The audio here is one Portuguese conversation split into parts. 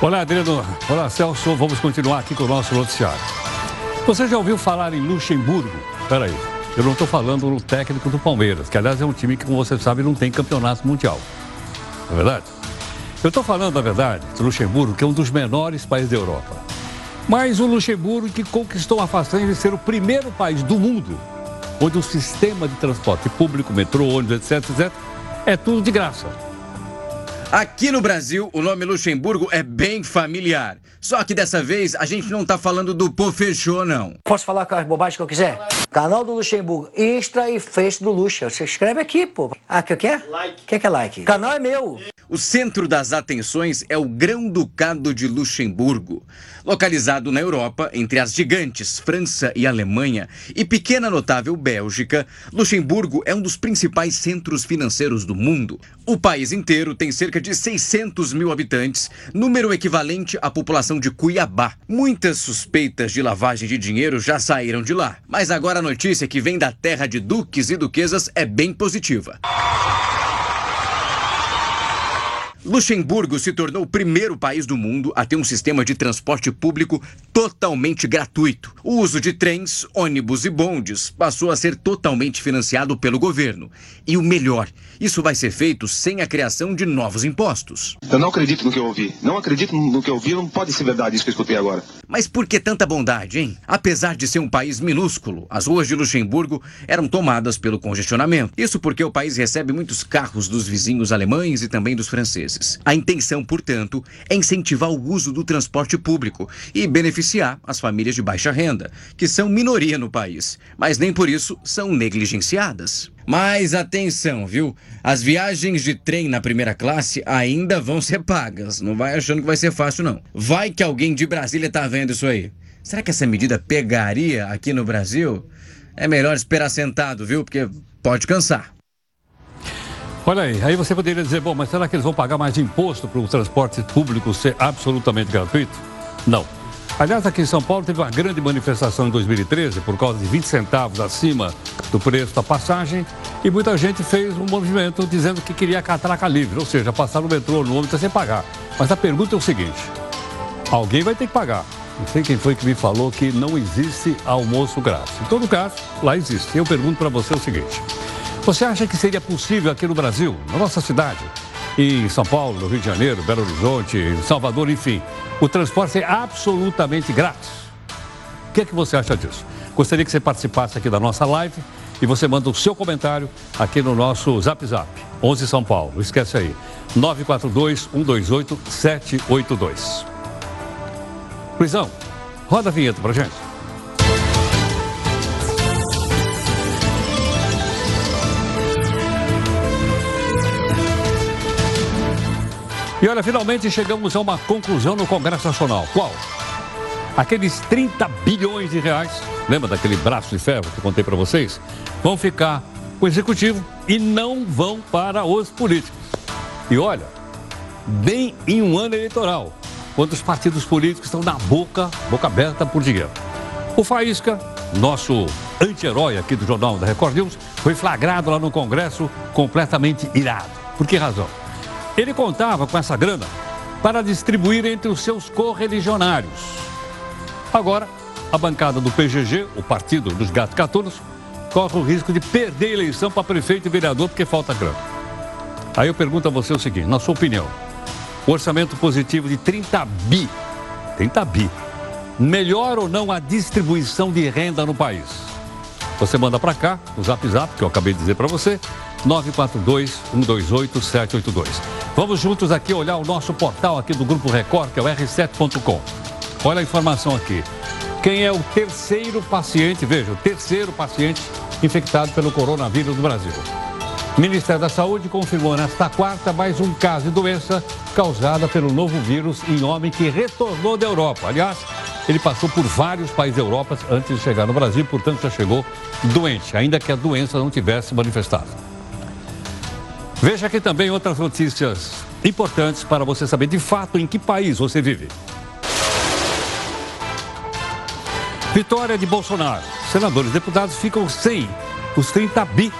Olá, Adriano. Olá, Celso. Vamos continuar aqui com o nosso noticiário. Você já ouviu falar em Luxemburgo? Peraí, eu não estou falando no técnico do Palmeiras, que aliás é um time que, como você sabe, não tem campeonato mundial. Não é verdade? Eu estou falando, na verdade, do Luxemburgo, que é um dos menores países da Europa. Mas o Luxemburgo que conquistou a façanha de ser o primeiro país do mundo onde o sistema de transporte público, metrô, ônibus, etc, etc, é tudo de graça. Aqui no Brasil, o nome Luxemburgo é bem familiar. Só que dessa vez a gente não tá falando do Pô Fechou, não. Posso falar com as bobagens que eu quiser? Canal do Luxemburgo, extra e fecho do Luxa. Você escreve aqui, pô. Ah, que o quê? Like. O que, que é like? Canal é meu. O centro das atenções é o Grão-Ducado de Luxemburgo. Localizado na Europa, entre as gigantes França e Alemanha e pequena notável Bélgica, Luxemburgo é um dos principais centros financeiros do mundo. O país inteiro tem cerca de 600 mil habitantes, número equivalente à população de Cuiabá. Muitas suspeitas de lavagem de dinheiro já saíram de lá, mas agora a notícia que vem da terra de duques e duquesas é bem positiva. Luxemburgo se tornou o primeiro país do mundo a ter um sistema de transporte público totalmente gratuito. O uso de trens, ônibus e bondes passou a ser totalmente financiado pelo governo. E o melhor, isso vai ser feito sem a criação de novos impostos. Eu não acredito no que eu ouvi. Não acredito no que eu ouvi, não pode ser verdade isso que eu escutei agora. Mas por que tanta bondade, hein? Apesar de ser um país minúsculo, as ruas de Luxemburgo eram tomadas pelo congestionamento. Isso porque o país recebe muitos carros dos vizinhos alemães e também dos franceses. A intenção, portanto, é incentivar o uso do transporte público e beneficiar as famílias de baixa renda, que são minoria no país, mas nem por isso são negligenciadas. Mas atenção, viu? As viagens de trem na primeira classe ainda vão ser pagas. Não vai achando que vai ser fácil, não. Vai que alguém de Brasília tá vendo isso aí. Será que essa medida pegaria aqui no Brasil? É melhor esperar sentado, viu? Porque pode cansar. Olha aí, aí você poderia dizer, bom, mas será que eles vão pagar mais imposto para o transporte público ser absolutamente gratuito? Não. Aliás, aqui em São Paulo teve uma grande manifestação em 2013 por causa de 20 centavos acima do preço da passagem e muita gente fez um movimento dizendo que queria catraca livre, ou seja, passar no metrô, no ônibus sem pagar. Mas a pergunta é o seguinte: alguém vai ter que pagar. Não sei quem foi que me falou que não existe almoço grátis. Em todo caso, lá existe. Eu pergunto para você o seguinte: você acha que seria possível aqui no Brasil, na nossa cidade, em São Paulo, Rio de Janeiro, Belo Horizonte, Salvador, enfim, o transporte ser absolutamente grátis? O que é que você acha disso? Gostaria que você participasse aqui da nossa live e você manda o seu comentário aqui no nosso Zap Zap, 11 São Paulo. Não esquece aí, 942-128-782. Luizão, roda a vinheta pra gente. E olha, finalmente chegamos a uma conclusão no Congresso Nacional. Qual? Aqueles 30 bilhões de reais, lembra daquele braço de ferro que eu contei para vocês? Vão ficar com o executivo e não vão para os políticos. E olha, nem em um ano eleitoral, quando os partidos políticos estão na boca, boca aberta por dinheiro. O Faísca, nosso anti-herói aqui do Jornal da Record News, foi flagrado lá no Congresso completamente irado. Por que razão? Ele contava com essa grana para distribuir entre os seus correligionários. Agora, a bancada do PGG, o Partido dos Gatos Catunos, corre o risco de perder a eleição para prefeito e vereador porque falta grana. Aí eu pergunto a você o seguinte, na sua opinião, o orçamento positivo de 30 bi, 30 bi, melhor ou não a distribuição de renda no país? Você manda para cá, o Zap Zap, que eu acabei de dizer para você, 942-128-782. Vamos juntos aqui olhar o nosso portal aqui do Grupo Record, que é o r7.com. Olha a informação aqui. Quem é o terceiro paciente, veja, o terceiro paciente infectado pelo coronavírus no Brasil. O Ministério da Saúde confirmou nesta quarta mais um caso de doença causada pelo novo vírus em homem que retornou da Europa. Aliás, ele passou por vários países da Europa antes de chegar no Brasil, portanto já chegou doente, ainda que a doença não tivesse manifestado. Veja aqui também outras notícias importantes para você saber de fato em que país você vive. Vitória de Bolsonaro. Senadores e deputados ficam sem os 30 bi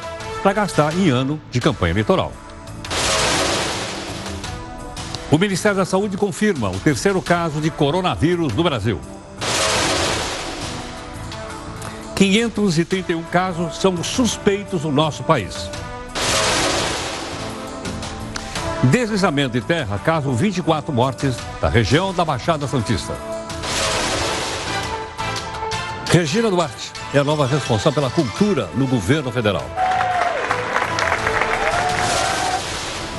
para gastar em ano de campanha eleitoral. O Ministério da Saúde confirma o terceiro caso de coronavírus no Brasil. 531 casos são suspeitos no nosso país. Deslizamento de terra causam 24 mortes da região da Baixada Santista. Regina Duarte é a nova responsável pela cultura no governo federal.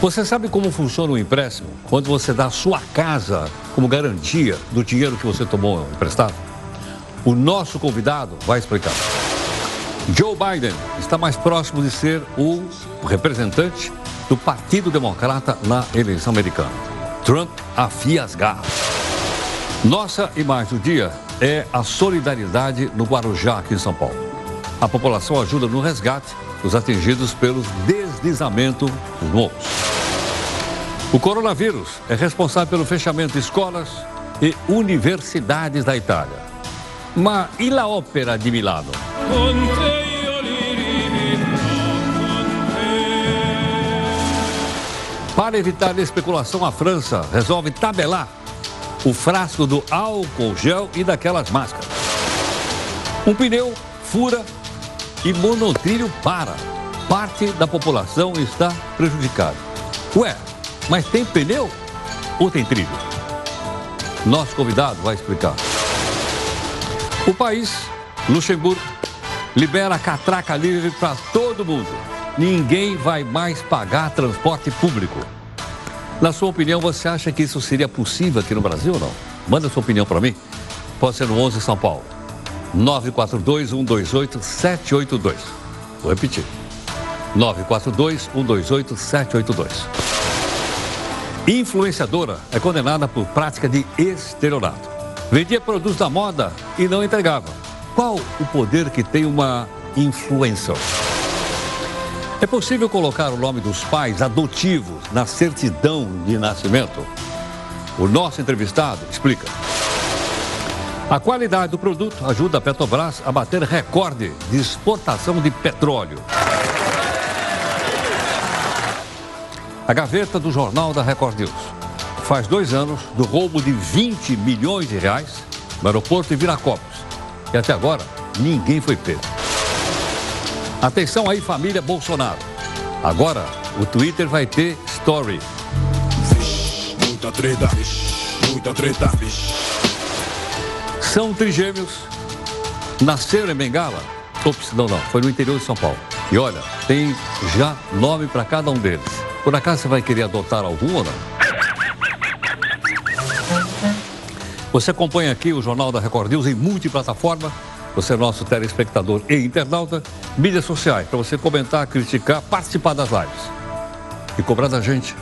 Você sabe como funciona o empréstimo quando você dá a sua casa como garantia do dinheiro que você tomou emprestado? O nosso convidado vai explicar. Joe Biden está mais próximo de ser o representante do Partido Democrata na eleição americana. Trump afia as garras. Nossa imagem do dia é a solidariedade no Guarujá, aqui em São Paulo. A população ajuda no resgate dos atingidos pelos deslizamentos dos morros. O coronavírus é responsável pelo fechamento de escolas e universidades da Itália. Mas e a ópera de Milano? Para evitar a especulação, a França resolve tabelar o frasco do álcool gel e daquelas máscaras. Um pneu fura e monotrilho para. Parte da população está prejudicada. Ué, mas tem pneu ou tem trilho? Nosso convidado vai explicar. O país, Luxemburgo, libera catraca livre para todo mundo. Ninguém vai mais pagar transporte público. Na sua opinião, você acha que isso seria possível aqui no Brasil ou não? Manda sua opinião para mim. Pode ser no 11 São Paulo. 942-128-782. Vou repetir. 942-128-782. Influenciadora é condenada por prática de estelionato. Vendia produtos da moda e não entregava. Qual o poder que tem uma influencer? É possível colocar o nome dos pais adotivos na certidão de nascimento? O nosso entrevistado explica. A qualidade do produto ajuda a Petrobras a bater recorde de exportação de petróleo. A gaveta do jornal da Record News. Faz dois anos do roubo de 20 milhões de reais no aeroporto de Viracopos. E até agora, ninguém foi preso. Atenção aí, família Bolsonaro. Agora, o Twitter vai ter story. muita treta, muita treta. São trigêmeos. Nasceram em Bengala. Ops, não, não. Foi no interior de São Paulo. E olha, tem já nome para cada um deles. Por acaso você vai querer adotar algum ou não? Você acompanha aqui o Jornal da Record News em multiplataforma você é nosso telespectador e internauta, mídias sociais, para você comentar, criticar, participar das lives. E cobrar da gente,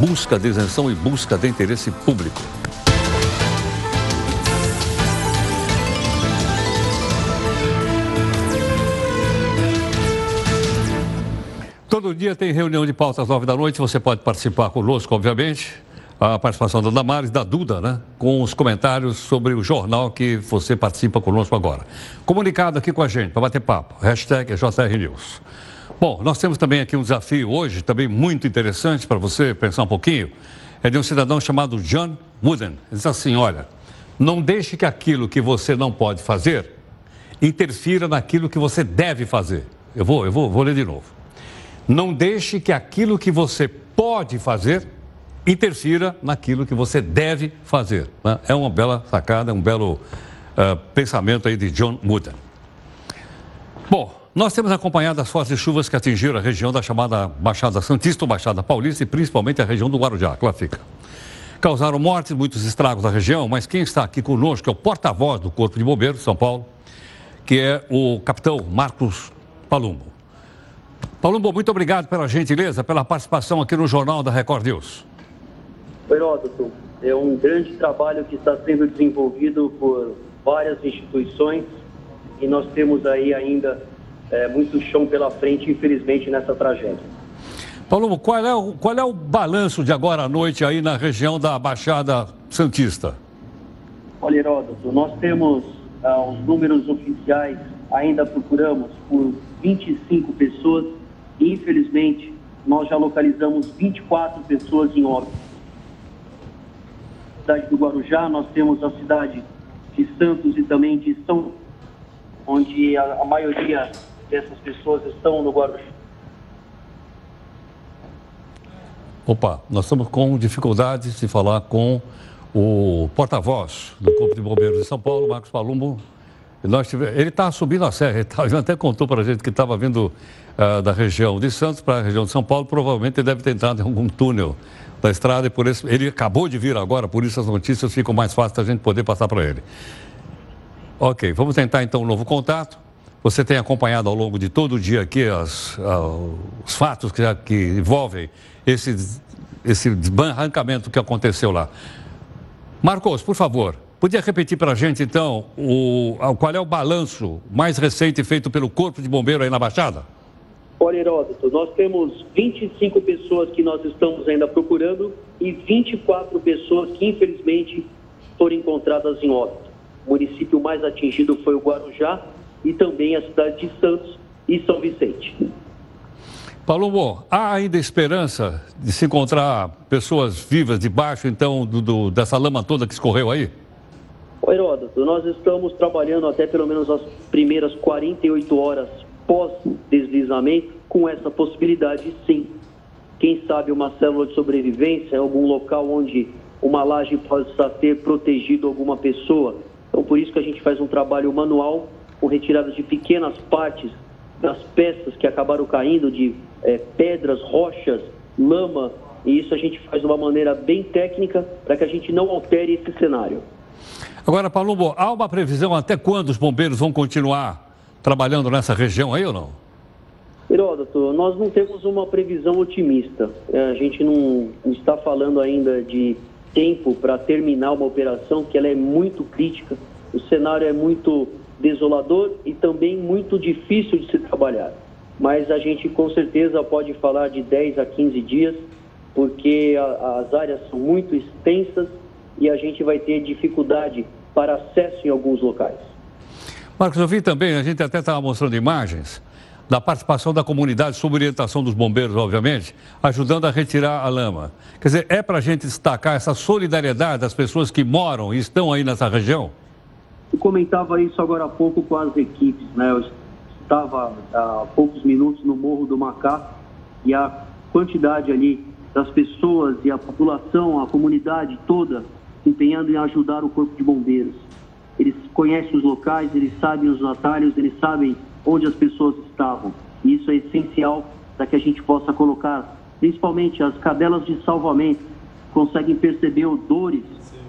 busca de isenção e busca de interesse público. Todo dia tem reunião de pauta às nove da noite. Você pode participar conosco, obviamente a participação da Damares, da Duda, né? Com os comentários sobre o jornal que você participa conosco agora. Comunicado aqui com a gente, para bater papo. Hashtag JR News. Bom, nós temos também aqui um desafio hoje, também muito interessante para você pensar um pouquinho. É de um cidadão chamado John Wooden. Ele diz assim: olha, não deixe que aquilo que você não pode fazer interfira naquilo que você deve fazer. Eu vou, eu vou, vou ler de novo. Não deixe que aquilo que você pode fazer interfira naquilo que você deve fazer. Né? É uma bela sacada, um belo uh, pensamento aí de John Wooden. Bom, nós temos acompanhado as fortes chuvas que atingiram a região da chamada Baixada Santista, Baixada Paulista e principalmente a região do Guarujá, que lá fica. Causaram mortes, muitos estragos na região, mas quem está aqui conosco é o porta-voz do Corpo de Bombeiros de São Paulo, que é o capitão Marcos Palumbo. Palumbo, muito obrigado pela gentileza, pela participação aqui no Jornal da Record News. Heródoto, é um grande trabalho que está sendo desenvolvido por várias instituições e nós temos aí ainda é, muito chão pela frente, infelizmente, nessa tragédia. Paulo, qual é, o, qual é o balanço de agora à noite aí na região da Baixada Santista? Olha, Heródoto, nós temos ah, os números oficiais, ainda procuramos por 25 pessoas e, infelizmente, nós já localizamos 24 pessoas em óbito. Cidade do Guarujá, nós temos a cidade de Santos e também de São, onde a, a maioria dessas pessoas estão no Guarujá. Opa, nós estamos com dificuldades de falar com o porta-voz do Corpo de Bombeiros de São Paulo, Marcos Palumbo. Ele está subindo a serra, ele, tá... ele até contou para a gente que estava vindo uh, da região de Santos para a região de São Paulo. Provavelmente ele deve ter entrado em algum túnel da estrada e por isso ele acabou de vir agora, por isso as notícias ficam mais fáceis da gente poder passar para ele. Ok, vamos tentar então um novo contato. Você tem acompanhado ao longo de todo o dia aqui as, uh, os fatos que, que envolvem esse, esse desbarrancamento que aconteceu lá. Marcos, por favor, podia repetir para a gente, então, o, qual é o balanço mais recente feito pelo Corpo de Bombeiro aí na Baixada? Olha, Heródoto, nós temos 25 pessoas que nós estamos ainda procurando e 24 pessoas que, infelizmente, foram encontradas em óbito. O município mais atingido foi o Guarujá e também a cidade de Santos e São Vicente. Palombo, há ainda esperança de se encontrar pessoas vivas debaixo, então, do, do, dessa lama toda que escorreu aí? Heródoto, nós estamos trabalhando até pelo menos as primeiras 48 horas pós-deslizamento com essa possibilidade, sim. Quem sabe uma célula de sobrevivência, algum local onde uma laje possa ter protegido alguma pessoa. Então, por isso que a gente faz um trabalho manual com retiradas de pequenas partes das peças que acabaram caindo, de é, pedras, rochas, lama, e isso a gente faz de uma maneira bem técnica para que a gente não altere esse cenário. Agora, Palumbo, há uma previsão até quando os bombeiros vão continuar trabalhando nessa região aí ou não? Heródoto, nós não temos uma previsão otimista. É, a gente não está falando ainda de tempo para terminar uma operação que ela é muito crítica. O cenário é muito desolador e também muito difícil de se trabalhar. Mas a gente com certeza pode falar de 10 a 15 dias, porque a, as áreas são muito extensas e a gente vai ter dificuldade para acesso em alguns locais. Marcos, eu vi também, a gente até estava mostrando imagens da participação da comunidade sob orientação dos bombeiros, obviamente, ajudando a retirar a lama. Quer dizer, é para a gente destacar essa solidariedade das pessoas que moram e estão aí nessa região? Eu comentava isso agora há pouco com as equipes, né? Eu estava há poucos minutos no Morro do Macá e a quantidade ali das pessoas e a população, a comunidade toda empenhando em ajudar o Corpo de Bombeiros. Eles conhecem os locais, eles sabem os atalhos, eles sabem onde as pessoas estavam. E isso é essencial para que a gente possa colocar, principalmente as cadelas de salvamento, conseguem perceber odores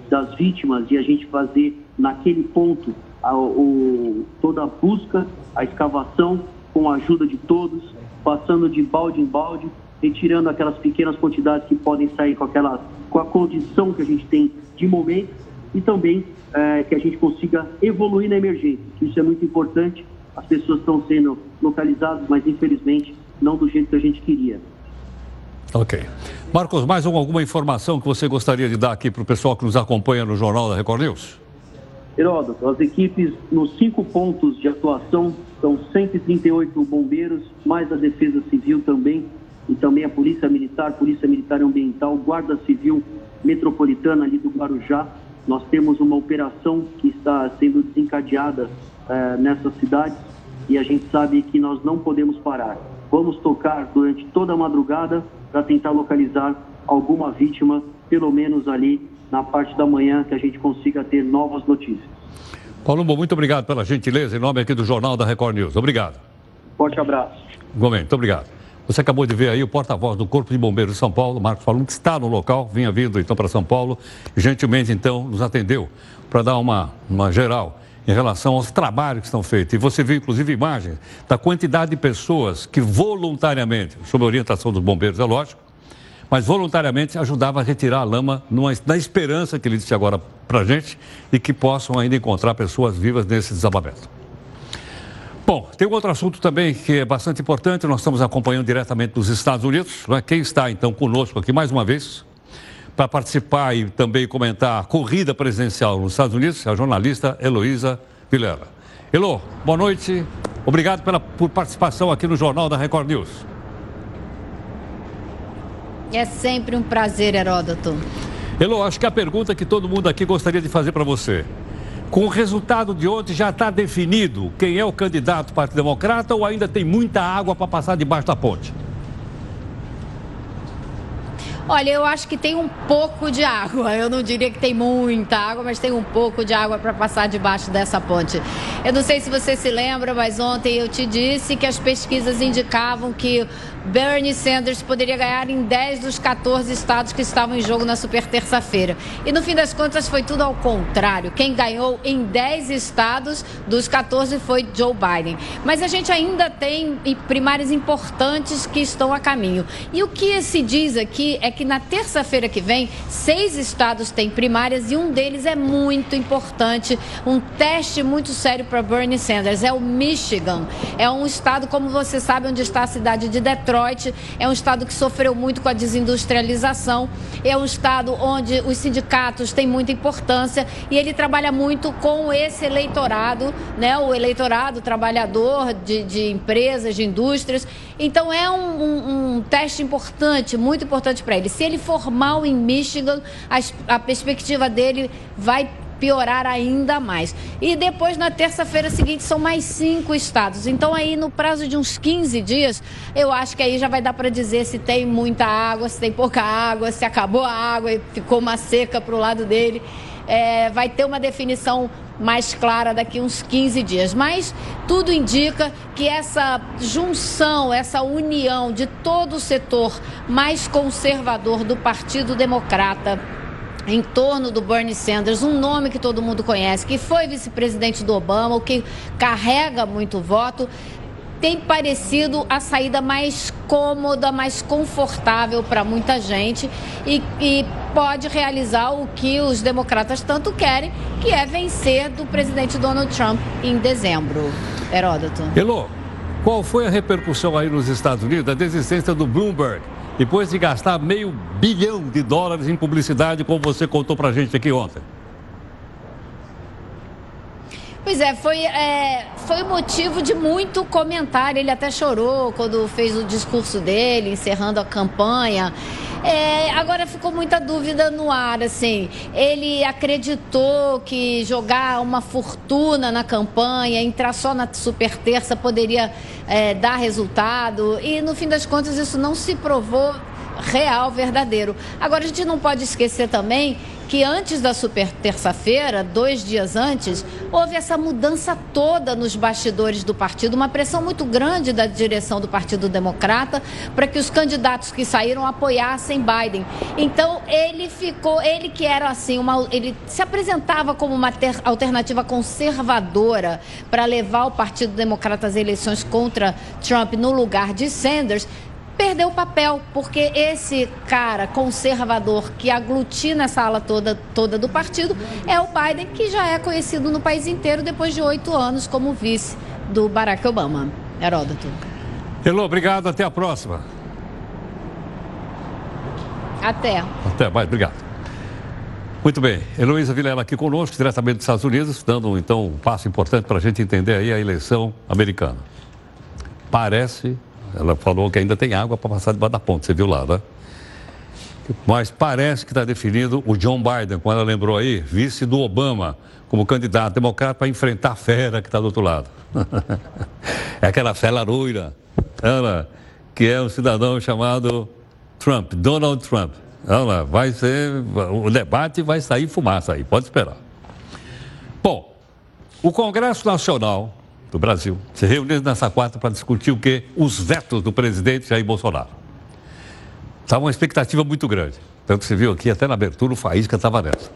das vítimas e a gente fazer naquele ponto a, o, toda a busca, a escavação com a ajuda de todos, passando de balde em balde, retirando aquelas pequenas quantidades que podem sair com aquela com a condição que a gente tem de momento e também é, que a gente consiga evoluir na emergência. Isso é muito importante. As pessoas estão sendo localizadas, mas infelizmente não do jeito que a gente queria. Ok. Marcos, mais alguma informação que você gostaria de dar aqui para o pessoal que nos acompanha no Jornal da Record News? Heródoto, as equipes nos cinco pontos de atuação são 138 bombeiros, mais a Defesa Civil também, e também a Polícia Militar, Polícia Militar Ambiental, Guarda Civil Metropolitana ali do Guarujá. Nós temos uma operação que está sendo desencadeada eh, nessas cidades e a gente sabe que nós não podemos parar. Vamos tocar durante toda a madrugada para tentar localizar alguma vítima, pelo menos ali na parte da manhã, que a gente consiga ter novas notícias. Columbo, muito obrigado pela gentileza, em nome aqui do Jornal da Record News. Obrigado. Forte abraço. Igualmente, muito obrigado. Você acabou de ver aí o porta-voz do Corpo de Bombeiros de São Paulo, Marcos Palum, que está no local, vinha vindo então para São Paulo, gentilmente então nos atendeu para dar uma, uma geral em relação aos trabalhos que estão feitos. E você viu, inclusive, imagens da quantidade de pessoas que voluntariamente, sob orientação dos bombeiros, é lógico, mas voluntariamente ajudava a retirar a lama numa, na esperança que ele disse agora para a gente e que possam ainda encontrar pessoas vivas nesse desabamento. Bom, tem um outro assunto também que é bastante importante, nós estamos acompanhando diretamente dos Estados Unidos. Né? Quem está então conosco aqui mais uma vez para participar e também comentar a corrida presidencial nos Estados Unidos é a jornalista Heloísa Vilela. Elo, boa noite. Obrigado pela, por participação aqui no Jornal da Record News. É sempre um prazer, Heródoto. Elo, acho que a pergunta que todo mundo aqui gostaria de fazer para você. Com o resultado de ontem, já está definido quem é o candidato do Partido Democrata ou ainda tem muita água para passar debaixo da ponte? Olha, eu acho que tem um pouco de água. Eu não diria que tem muita água, mas tem um pouco de água para passar debaixo dessa ponte. Eu não sei se você se lembra, mas ontem eu te disse que as pesquisas indicavam que Bernie Sanders poderia ganhar em 10 dos 14 estados que estavam em jogo na super terça-feira. E no fim das contas foi tudo ao contrário. Quem ganhou em 10 estados dos 14 foi Joe Biden. Mas a gente ainda tem primárias importantes que estão a caminho. E o que se diz aqui é que na terça-feira que vem, seis estados têm primárias e um deles é muito importante, um teste muito sério para Bernie Sanders. É o Michigan. É um estado, como você sabe, onde está a cidade de Detroit Detroit é um estado que sofreu muito com a desindustrialização, é um estado onde os sindicatos têm muita importância e ele trabalha muito com esse eleitorado, né? o eleitorado trabalhador de, de empresas, de indústrias. Então é um, um, um teste importante, muito importante para ele. Se ele for mal em Michigan, a, a perspectiva dele vai piorar ainda mais. E depois, na terça-feira seguinte, são mais cinco estados. Então, aí, no prazo de uns 15 dias, eu acho que aí já vai dar para dizer se tem muita água, se tem pouca água, se acabou a água e ficou uma seca para o lado dele. É, vai ter uma definição mais clara daqui uns 15 dias. Mas tudo indica que essa junção, essa união de todo o setor mais conservador do Partido Democrata em torno do Bernie Sanders, um nome que todo mundo conhece, que foi vice-presidente do Obama, o que carrega muito voto, tem parecido a saída mais cômoda, mais confortável para muita gente e, e, pode realizar o que os democratas tanto querem, que é vencer do presidente Donald Trump em dezembro. Heródoto. Elô, qual foi a repercussão aí nos Estados Unidos da desistência do Bloomberg? depois de gastar meio bilhão de dólares em publicidade, como você contou para gente aqui ontem? Pois é, foi, é, foi motivo de muito comentário. Ele até chorou quando fez o discurso dele, encerrando a campanha. É, agora ficou muita dúvida no ar, assim. Ele acreditou que jogar uma fortuna na campanha, entrar só na super terça poderia é, dar resultado. E no fim das contas isso não se provou real, verdadeiro. Agora a gente não pode esquecer também que antes da super terça-feira, dois dias antes, houve essa mudança toda nos bastidores do partido, uma pressão muito grande da direção do Partido Democrata para que os candidatos que saíram apoiassem Biden. Então ele ficou, ele que era assim, uma, ele se apresentava como uma ter, alternativa conservadora para levar o Partido Democrata às eleições contra Trump no lugar de Sanders perdeu o papel, porque esse cara conservador que aglutina essa ala toda, toda do partido é o Biden, que já é conhecido no país inteiro depois de oito anos como vice do Barack Obama. Heródoto. Elô, obrigado. Até a próxima. Até. Até mais, obrigado. Muito bem, Heloísa Vilela aqui conosco, diretamente dos Estados Unidos, dando então um passo importante para a gente entender aí a eleição americana. Parece ela falou que ainda tem água para passar debaixo da ponte, você viu lá, né? Mas parece que está definido o John Biden, como ela lembrou aí, vice do Obama, como candidato democrata para enfrentar a fera que está do outro lado. é aquela fera loira, ela, que é um cidadão chamado Trump, Donald Trump. Ela vai ser. O debate vai sair fumaça aí, pode esperar. Bom, o Congresso Nacional do Brasil se reuniram nessa quarta para discutir o que? Os vetos do presidente Jair Bolsonaro. Estava uma expectativa muito grande. Tanto se viu aqui, até na abertura, o Faísca estava nessa.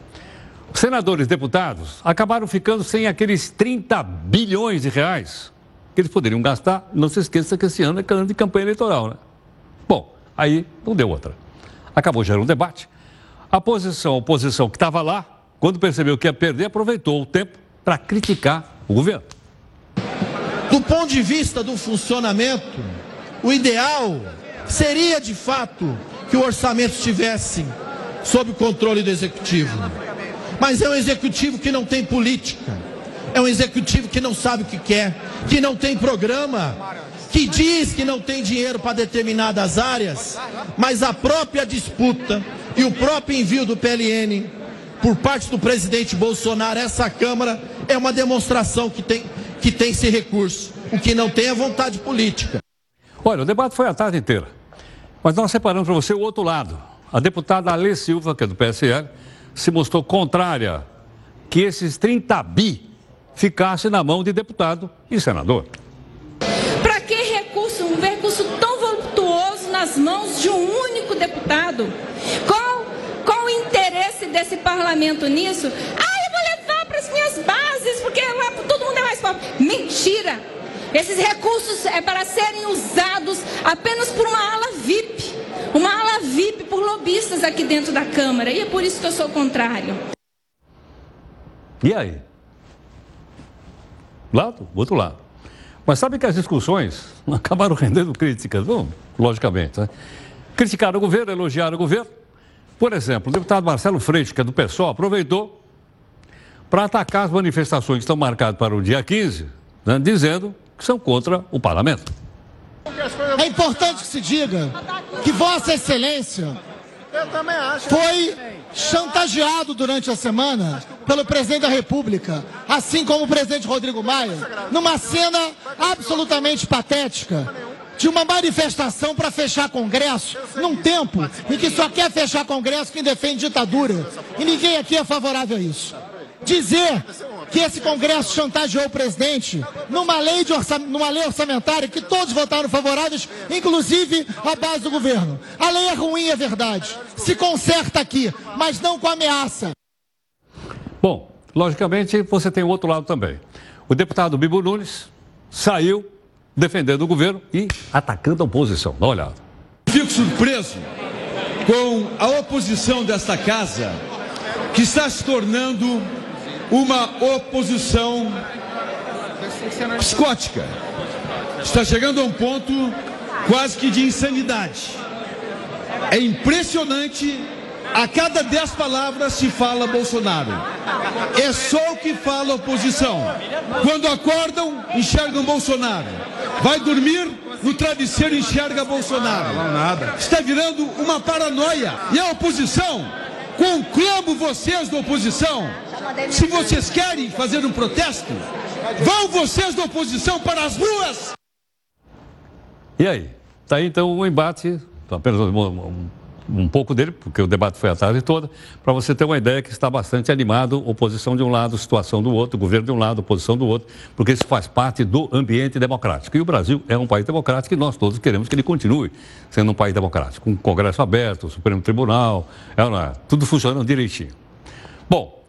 Os senadores deputados acabaram ficando sem aqueles 30 bilhões de reais que eles poderiam gastar. Não se esqueça que esse ano é ano de campanha eleitoral, né? Bom, aí não deu outra. Acabou gerando um debate. A a oposição que estava lá, quando percebeu que ia perder, aproveitou o tempo para criticar o governo. Do ponto de vista do funcionamento, o ideal seria de fato que o orçamento estivesse sob o controle do executivo. Mas é um executivo que não tem política, é um executivo que não sabe o que quer, que não tem programa, que diz que não tem dinheiro para determinadas áreas, mas a própria disputa E o próprio envio do PLN por parte do presidente Bolsonaro a essa Câmara é uma demonstração que tem, que tem esse recurso. O que não tem é vontade política. Olha, o debate foi a tarde inteira. Mas nós separamos para você o outro lado. A deputada Alê Silva, que é do PSL, se mostrou contrária que esses 30 bi ficassem na mão de deputado e senador. Para que recurso, um recurso tão voluptuoso nas mãos de um único deputado? Qual, qual o interesse desse parlamento nisso? Mentira! Esses recursos é para serem usados apenas por uma ala VIP. Uma ala VIP por lobistas aqui dentro da Câmara. E é por isso que eu sou contrário. E aí? Lado, outro lado. Mas sabe que as discussões acabaram rendendo críticas, bom, logicamente. Né? Criticaram o governo, elogiaram o governo. Por exemplo, o deputado Marcelo Freixo, que é do PSOL, aproveitou para atacar as manifestações que estão marcadas para o dia 15, né, dizendo que são contra o parlamento. É importante que se diga que Vossa Excelência foi chantageado durante a semana pelo presidente da República, assim como o presidente Rodrigo Maia, numa cena absolutamente patética de uma manifestação para fechar Congresso, num tempo em que só quer fechar Congresso quem defende ditadura. E ninguém aqui é favorável a isso. Dizer que esse Congresso chantageou o presidente numa lei, de orçam... numa lei orçamentária que todos votaram favoráveis, inclusive a base do governo. A lei é ruim, é verdade. Se conserta aqui, mas não com ameaça. Bom, logicamente você tem o outro lado também. O deputado Bibo Nunes saiu defendendo o governo e atacando a oposição. Dá uma olhada. Fico surpreso com a oposição desta casa que está se tornando uma oposição psicótica. Está chegando a um ponto quase que de insanidade. É impressionante, a cada dez palavras se fala Bolsonaro. É só o que fala a oposição. Quando acordam, enxergam Bolsonaro. Vai dormir, no travesseiro enxerga Bolsonaro. Está virando uma paranoia. E a oposição, conclamo vocês da oposição, se vocês querem fazer um protesto, vão vocês da oposição para as ruas. E aí? Está aí então um embate, apenas um, um, um, pouco dele, porque o debate foi a tarde toda, para você ter uma ideia que está bastante animado, oposição de um lado, situação do outro, governo de um lado, oposição do outro, porque isso faz parte do ambiente democrático. E o Brasil é um país democrático e nós todos queremos que ele continue sendo um país democrático, com um Congresso aberto, Supremo Tribunal, é, é, tudo funcionando direitinho. Bom,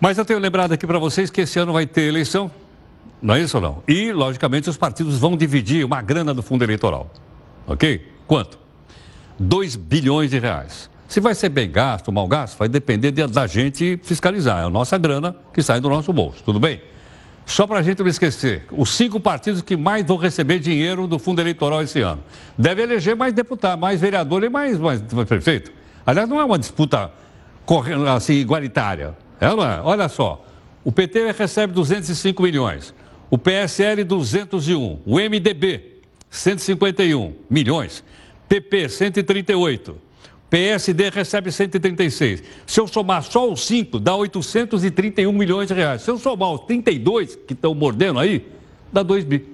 mas eu tenho lembrado aqui para vocês que esse ano vai ter eleição, não é isso ou não? E, logicamente, os partidos vão dividir uma grana do fundo eleitoral. Ok? Quanto? 2 bilhões de reais. Se vai ser bem gasto ou mal gasto, vai depender de, da gente fiscalizar. É a nossa grana que sai do nosso bolso, tudo bem? Só para a gente não esquecer, os cinco partidos que mais vão receber dinheiro do fundo eleitoral esse ano. Deve eleger mais deputado, mais vereador e mais, mais prefeito. Aliás, não é uma disputa assim, igualitária. É, não é? Olha só, o PT recebe 205 milhões, o PSL 201, o MDB 151 milhões, PP 138, PSD recebe 136. Se eu somar só os 5, dá 831 milhões de reais. Se eu somar os 32 que estão mordendo aí, dá 2 bi.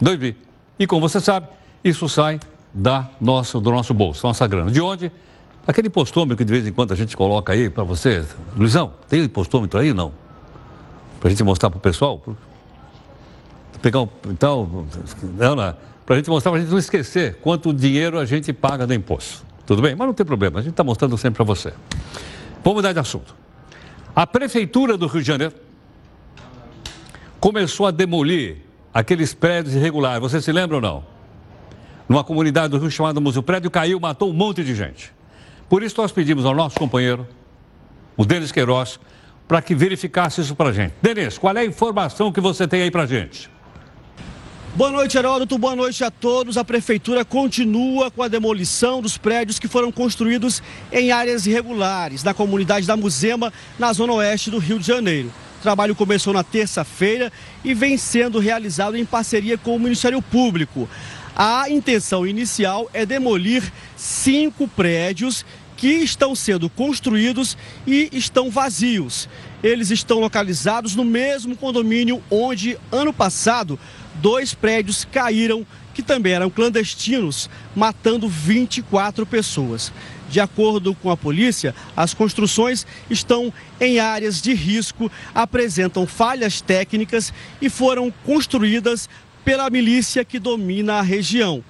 2 bi. E como você sabe, isso sai da nosso, do nosso bolso, nossa grana. De onde? Aquele postômetro que de vez em quando a gente coloca aí para você. Luizão, tem postômetro aí não? Para a gente mostrar para o pessoal? Pegar um, então, não, não, para a gente mostrar, para a gente não esquecer quanto dinheiro a gente paga do imposto. Tudo bem? Mas não tem problema, a gente está mostrando sempre para você. Vamos mudar de assunto. A Prefeitura do Rio de Janeiro começou a demolir aqueles prédios irregulares. Você se lembra ou não? Numa comunidade do Rio chamada Museu. Prédio caiu, matou um monte de gente. Por isso, nós pedimos ao nosso companheiro, o Denis Queiroz, para que verificasse isso para a gente. Denis, qual é a informação que você tem aí para a gente? Boa noite, Heródoto. Boa noite a todos. A prefeitura continua com a demolição dos prédios que foram construídos em áreas irregulares, na comunidade da Muzema, na zona oeste do Rio de Janeiro. O trabalho começou na terça-feira e vem sendo realizado em parceria com o Ministério Público. A intenção inicial é demolir cinco prédios que estão sendo construídos e estão vazios. Eles estão localizados no mesmo condomínio onde, ano passado, dois prédios caíram que também eram clandestinos, matando 24 pessoas. De acordo com a polícia, as construções estão em áreas de risco, apresentam falhas técnicas e foram construídas pela milícia que domina a região.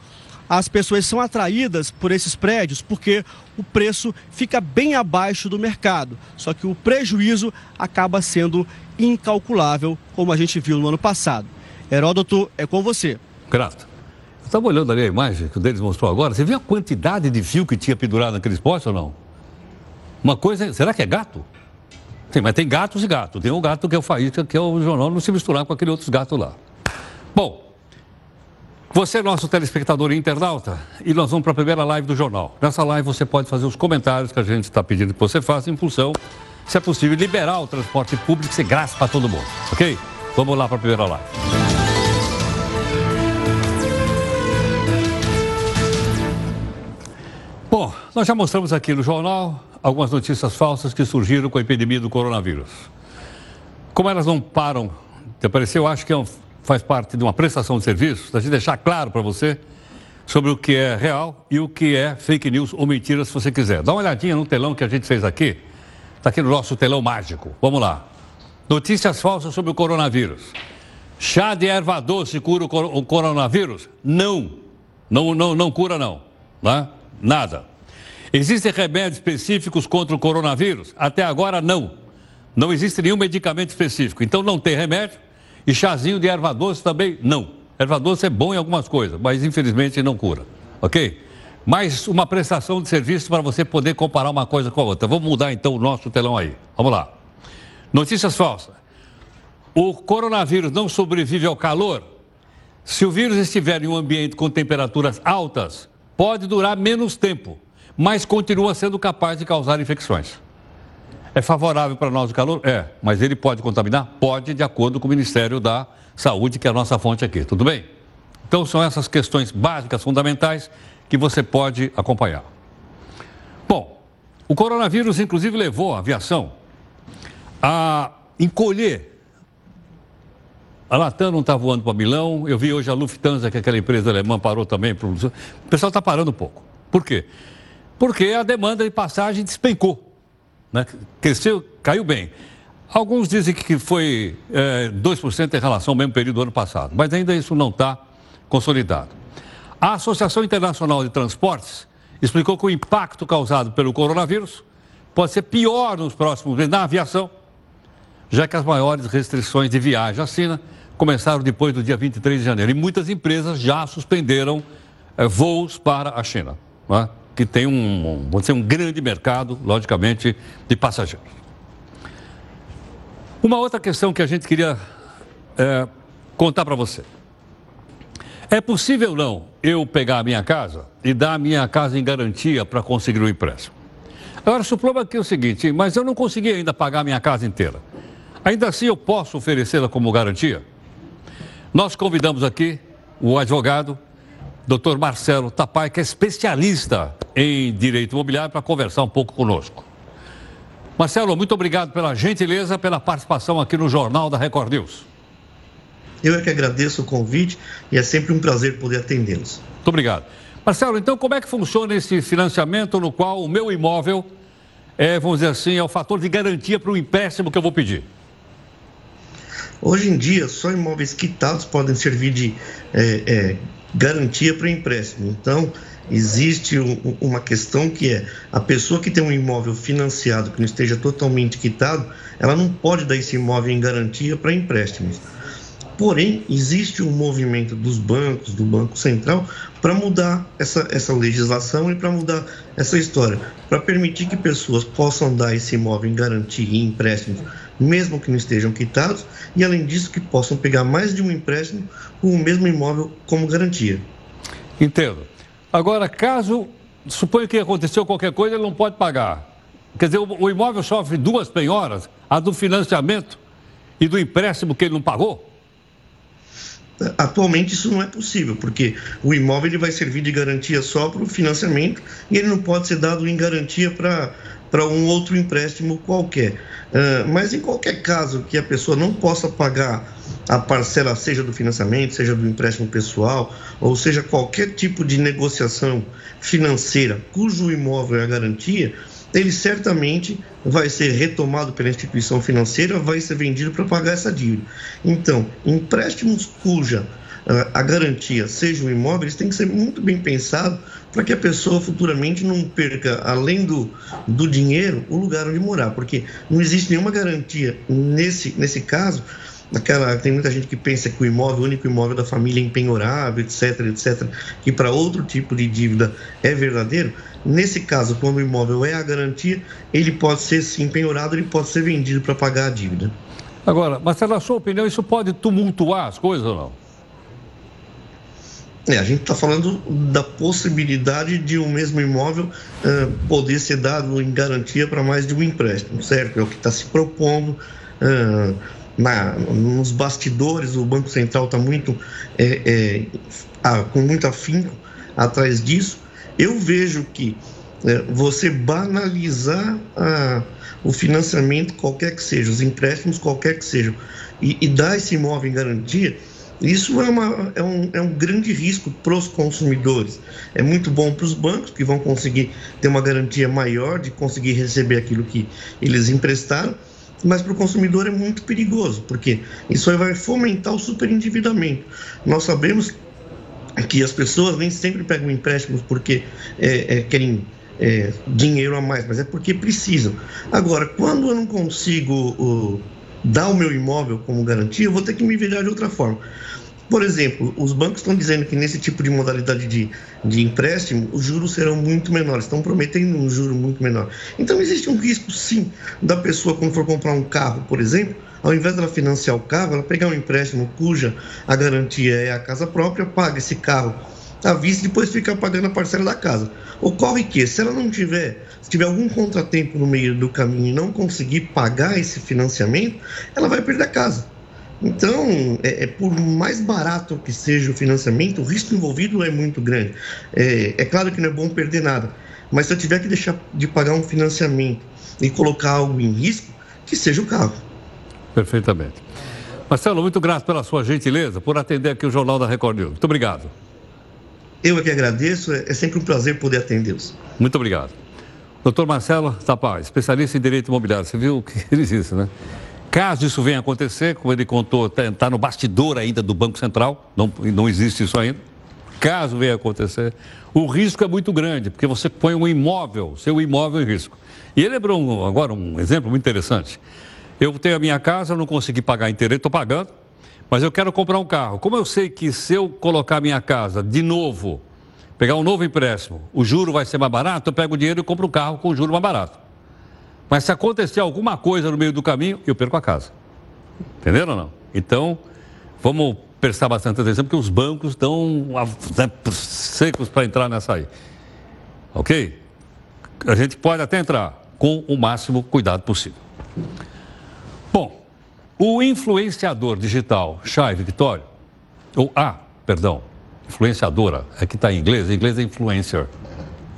As pessoas são atraídas por esses prédios porque o preço fica bem abaixo do mercado. Só que o prejuízo acaba sendo incalculável, como a gente viu no ano passado. Heródoto, é com você. Grato. Eu estava olhando ali a imagem que o deles mostrou agora. Você viu a quantidade de fio que tinha pendurado naqueles postes ou não? Uma coisa, será que é gato? Sim, mas tem gatos e gatos. Tem um gato que é o Faísca, que é o jornal, não se misturar com aquele outros gatos lá. Bom, você é nosso telespectador e internauta e nós vamos para a primeira live do jornal. Nessa live você pode fazer os comentários que a gente está pedindo que você faça em função, se é possível, liberar o transporte público ser graça para todo mundo, ok? Vamos lá para a primeira live. Bom, nós já mostramos aqui no jornal algumas notícias falsas que surgiram com a epidemia do coronavírus. Como elas não param de aparecer, eu acho que é um faz parte de uma prestação de serviço, da gente deixar claro para você sobre o que é real e o que é fake news ou mentira, se você quiser. Dá uma olhadinha no telão que a gente fez aqui. Está aqui no nosso telão mágico. Vamos lá. Notícias falsas sobre o coronavírus. Chá de erva doce cura o coronavírus? Não. Não, não, não cura, não. Né? Nada. Existem remédios específicos contra o coronavírus? Até agora, não. Não existe nenhum medicamento específico. Então, não tem remédio e chazinho de erva doce também não. Erva doce é bom em algumas coisas, mas infelizmente não cura. Ok? Mais uma prestação de serviço para você poder comparar uma coisa com a outra. Vamos mudar então o nosso telão aí. Vamos lá. Notícias falsas. O coronavírus não sobrevive ao calor? Se o vírus estiver em um ambiente com temperaturas altas, pode durar menos tempo, mas continua sendo capaz de causar infecções. É favorável para nós o calor? É. Mas ele pode contaminar? Pode, de acordo com o Ministério da Saúde, que é a nossa fonte aqui. Tudo bem? Então, são essas questões básicas, fundamentais, que você pode acompanhar. Bom, o coronavírus, inclusive, levou a aviação a encolher. A Latam não está voando para Milão. Eu vi hoje a Lufthansa, que é aquela empresa alemã, parou também. O pessoal está parando um pouco. Por quê? Porque a demanda de passagem despencou. Né? Cresceu, caiu bem. Alguns dizem que foi é, 2% em relação ao mesmo período do ano passado, mas ainda isso não está consolidado. A Associação Internacional de Transportes explicou que o impacto causado pelo coronavírus pode ser pior nos próximos meses na aviação, já que as maiores restrições de viagem à China começaram depois do dia 23 de janeiro. E muitas empresas já suspenderam é, voos para a China. Né? Que tem um, vamos dizer, um grande mercado, logicamente, de passageiros. Uma outra questão que a gente queria é, contar para você. É possível não eu pegar a minha casa e dar a minha casa em garantia para conseguir o um empréstimo? Agora, problema aqui é o seguinte, mas eu não consegui ainda pagar a minha casa inteira. Ainda assim eu posso oferecê-la como garantia? Nós convidamos aqui o advogado Dr. Marcelo Tapai, que é especialista em direito imobiliário, para conversar um pouco conosco. Marcelo, muito obrigado pela gentileza, pela participação aqui no Jornal da Record News. Eu é que agradeço o convite e é sempre um prazer poder atendê-los. Muito obrigado. Marcelo, então como é que funciona esse financiamento no qual o meu imóvel é, vamos dizer assim, é o fator de garantia para o empréstimo que eu vou pedir? Hoje em dia, só imóveis quitados podem servir de é, é, garantia para o empréstimo. Então, existe um, uma questão que é a pessoa que tem um imóvel financiado que não esteja totalmente quitado, ela não pode dar esse imóvel em garantia para empréstimos. Porém, existe um movimento dos bancos, do Banco Central, para mudar essa, essa legislação e para mudar essa história, para permitir que pessoas possam dar esse imóvel em garantia e empréstimos, mesmo que não estejam quitados, e além disso, que possam pegar mais de um empréstimo com o mesmo imóvel como garantia. Entendo. Agora, caso suponha que aconteceu qualquer coisa, ele não pode pagar. Quer dizer, o imóvel sofre duas penhoras, a do financiamento e do empréstimo que ele não pagou? Atualmente isso não é possível, porque o imóvel ele vai servir de garantia só para o financiamento e ele não pode ser dado em garantia para para um outro empréstimo qualquer. Uh, mas em qualquer caso que a pessoa não possa pagar a parcela, seja do financiamento, seja do empréstimo pessoal, ou seja qualquer tipo de negociação financeira cujo imóvel é a garantia, ele certamente vai ser retomado pela instituição financeira, vai ser vendido para pagar essa dívida. Então, empréstimos cuja a garantia seja o imóvel, eles têm que ser muito bem pensados para que a pessoa futuramente não perca, além do, do dinheiro, o lugar onde morar, porque não existe nenhuma garantia nesse, nesse caso Aquela, tem muita gente que pensa que o imóvel, o único imóvel da família é empenhorável, etc, etc, que para outro tipo de dívida é verdadeiro. Nesse caso, quando o imóvel é a garantia, ele pode ser sim penhorado, ele pode ser vendido para pagar a dívida. Agora, Marcelo, na sua opinião, isso pode tumultuar as coisas ou não? É, a gente está falando da possibilidade de um mesmo imóvel uh, poder ser dado em garantia para mais de um empréstimo, certo? É o que está se propondo. Uh, na, nos bastidores, o Banco Central está muito é, é, a, com muito afinco atrás disso. Eu vejo que é, você banalizar a, o financiamento, qualquer que seja, os empréstimos, qualquer que sejam, e, e dar esse imóvel em garantia, isso é, uma, é, um, é um grande risco para os consumidores. É muito bom para os bancos, que vão conseguir ter uma garantia maior de conseguir receber aquilo que eles emprestaram, mas para o consumidor é muito perigoso, porque isso vai fomentar o superendividamento. Nós sabemos que as pessoas nem sempre pegam empréstimos porque é, é, querem é, dinheiro a mais, mas é porque precisam. Agora, quando eu não consigo uh, dar o meu imóvel como garantia, eu vou ter que me virar de outra forma. Por exemplo, os bancos estão dizendo que nesse tipo de modalidade de, de empréstimo, os juros serão muito menores, estão prometendo um juro muito menor. Então, existe um risco, sim, da pessoa, quando for comprar um carro, por exemplo, ao invés dela financiar o carro, ela pegar um empréstimo cuja a garantia é a casa própria, paga esse carro à vista e depois fica pagando a parcela da casa. Ocorre que, se ela não tiver, se tiver algum contratempo no meio do caminho e não conseguir pagar esse financiamento, ela vai perder a casa. Então, é, é, por mais barato que seja o financiamento, o risco envolvido é muito grande. É, é, claro que não é bom perder nada, mas se eu tiver que deixar de pagar um financiamento e colocar algo em risco, que seja o carro. Perfeitamente. Marcelo, muito grato pela sua gentileza, por atender aqui o Jornal da Record News. Muito obrigado. Eu é que agradeço, é, é sempre um prazer poder atendê-los. Muito obrigado. Doutor Marcelo Tapaz, especialista em direito imobiliário, você viu o que ele disse, né? Caso isso venha a acontecer, como ele contou, está tá no bastidor ainda do Banco Central, não, não existe isso ainda. Caso venha a acontecer, o risco é muito grande, porque você põe um imóvel, seu imóvel em risco. E ele lembrou um, agora um exemplo muito interessante. Eu tenho a minha casa, não consegui pagar inteiro, estou pagando, mas eu quero comprar um carro. Como eu sei que se eu colocar minha casa de novo, pegar um novo empréstimo, o juro vai ser mais barato, eu pego o dinheiro e compro um carro com o juro mais barato. Mas se acontecer alguma coisa no meio do caminho, eu perco a casa. Entenderam ou não? Então, vamos prestar bastante atenção, porque os bancos estão né, secos para entrar nessa aí. Ok? A gente pode até entrar com o máximo cuidado possível. O influenciador digital Chay Victório, ou A, perdão, influenciadora, é que está em inglês, em inglês é influencer.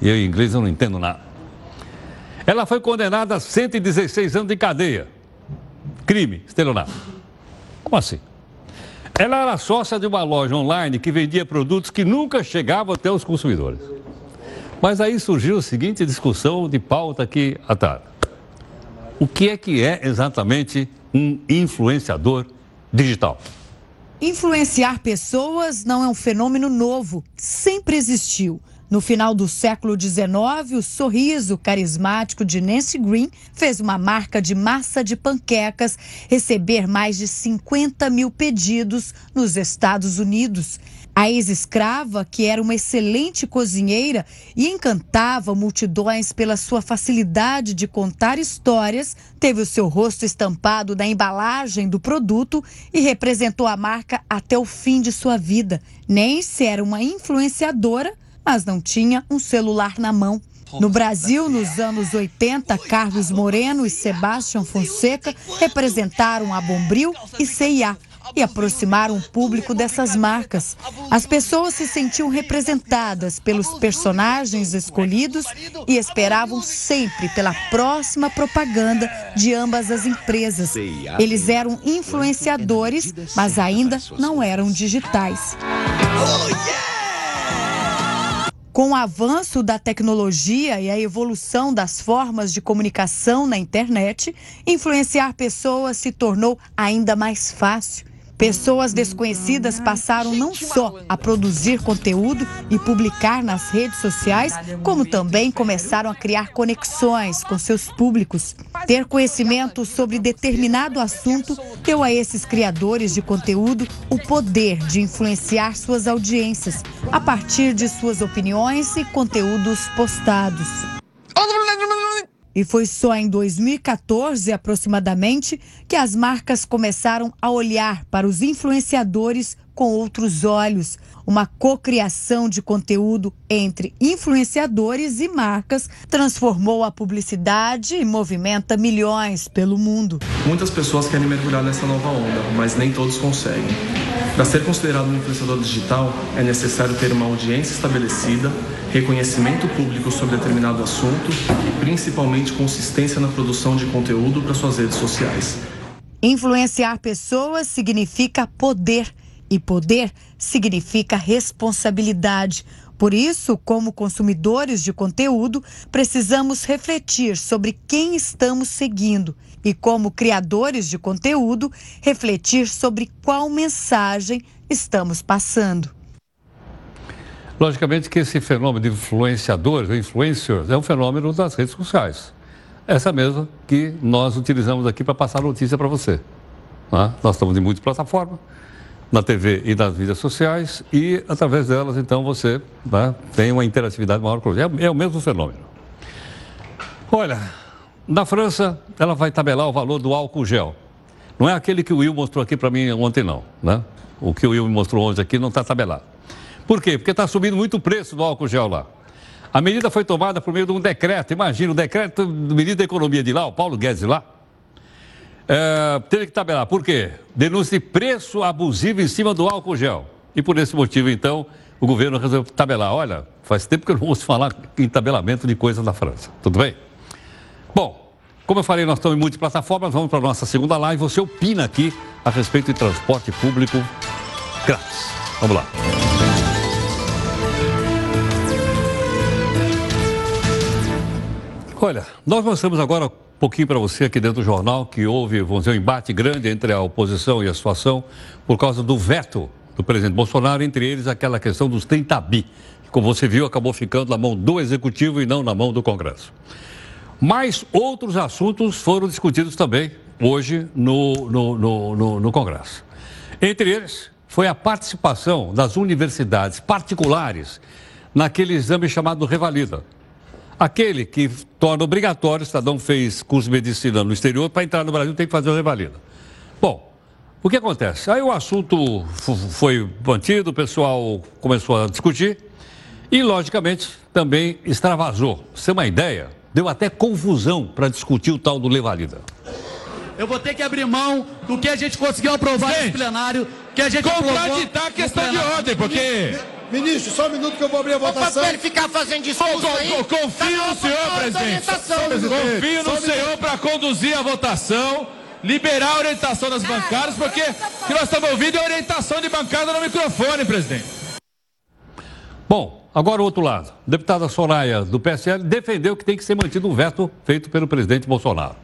E eu, em inglês eu não entendo nada. Ela foi condenada a 116 anos de cadeia. Crime, estelionato. Como assim? Ela era sócia de uma loja online que vendia produtos que nunca chegavam até os consumidores. Mas aí surgiu a seguinte discussão de pauta aqui à tarde. O que é que é exatamente um influenciador digital? Influenciar pessoas não é um fenômeno novo, sempre existiu. No final do século XIX, o sorriso carismático de Nancy Green fez uma marca de massa de panquecas receber mais de 50 mil pedidos nos Estados Unidos. A ex-escrava, que era uma excelente cozinheira e encantava multidões pela sua facilidade de contar histórias, teve o seu rosto estampado na embalagem do produto e representou a marca até o fim de sua vida. Nancy era uma influenciadora mas não tinha um celular na mão. No Brasil, nos anos 80, Carlos Moreno e Sebastião Fonseca representaram a Bombril e CIA. E aproximar um público dessas marcas. As pessoas se sentiam representadas pelos personagens escolhidos e esperavam sempre pela próxima propaganda de ambas as empresas. Eles eram influenciadores, mas ainda não eram digitais. Com o avanço da tecnologia e a evolução das formas de comunicação na internet, influenciar pessoas se tornou ainda mais fácil. Pessoas desconhecidas passaram não só a produzir conteúdo e publicar nas redes sociais, como também começaram a criar conexões com seus públicos. Ter conhecimento sobre determinado assunto deu a esses criadores de conteúdo o poder de influenciar suas audiências a partir de suas opiniões e conteúdos postados. E foi só em 2014, aproximadamente, que as marcas começaram a olhar para os influenciadores com outros olhos. Uma cocriação de conteúdo entre influenciadores e marcas transformou a publicidade e movimenta milhões pelo mundo. Muitas pessoas querem mergulhar nessa nova onda, mas nem todos conseguem. Para ser considerado um influenciador digital, é necessário ter uma audiência estabelecida, reconhecimento público sobre determinado assunto e principalmente consistência na produção de conteúdo para suas redes sociais. Influenciar pessoas significa poder e poder significa responsabilidade. Por isso, como consumidores de conteúdo, precisamos refletir sobre quem estamos seguindo e, como criadores de conteúdo, refletir sobre qual mensagem estamos passando. Logicamente que esse fenômeno de influenciadores, influencers, é um fenômeno das redes sociais. Essa mesma que nós utilizamos aqui para passar notícia para você. Né? Nós estamos em muitas plataformas, na TV e nas mídias sociais, e através delas, então, você né, tem uma interatividade maior com é, é o mesmo fenômeno. Olha, na França, ela vai tabelar o valor do álcool gel. Não é aquele que o Will mostrou aqui para mim ontem, não. Né? O que o Will me mostrou ontem aqui não está tabelado. Por quê? Porque está subindo muito o preço do álcool gel lá. A medida foi tomada por meio de um decreto. Imagina, o decreto do ministro da Economia de lá, o Paulo Guedes lá, é, teve que tabelar. Por quê? Denúncia de preço abusivo em cima do álcool gel. E por esse motivo, então, o governo resolveu tabelar. Olha, faz tempo que eu não ouço falar em tabelamento de coisas na França. Tudo bem? Bom, como eu falei, nós estamos em multiplataformas. Vamos para a nossa segunda live. Você opina aqui a respeito de transporte público grátis. Vamos lá. Olha, nós mostramos agora um pouquinho para você aqui dentro do jornal que houve, vamos dizer, um embate grande entre a oposição e a situação por causa do veto do presidente Bolsonaro, entre eles aquela questão dos 30 bi, que, como você viu, acabou ficando na mão do Executivo e não na mão do Congresso. Mas outros assuntos foram discutidos também hoje no, no, no, no, no Congresso. Entre eles foi a participação das universidades particulares naquele exame chamado Revalida Aquele que torna obrigatório, o cidadão fez curso de medicina no exterior, para entrar no Brasil tem que fazer o revalida. Bom, o que acontece? Aí o assunto foi mantido, o pessoal começou a discutir e, logicamente, também extravasou. Você uma ideia, deu até confusão para discutir o tal do Levalida. Eu vou ter que abrir mão do que a gente conseguiu aprovar no plenário, que a gente Contraditar a questão de ordem, porque... Ministro, só um minuto que eu vou abrir a votação. Para ele ficar fazendo discurso aí. Confio tá no senhor, presidente. Confio no senhor para conduzir a votação, liberar a orientação das bancadas, porque o que nós estamos ouvindo é orientação de bancada no microfone, presidente. Bom, agora o outro lado. A deputada Soraya, do PSL, defendeu que tem que ser mantido um veto feito pelo presidente Bolsonaro.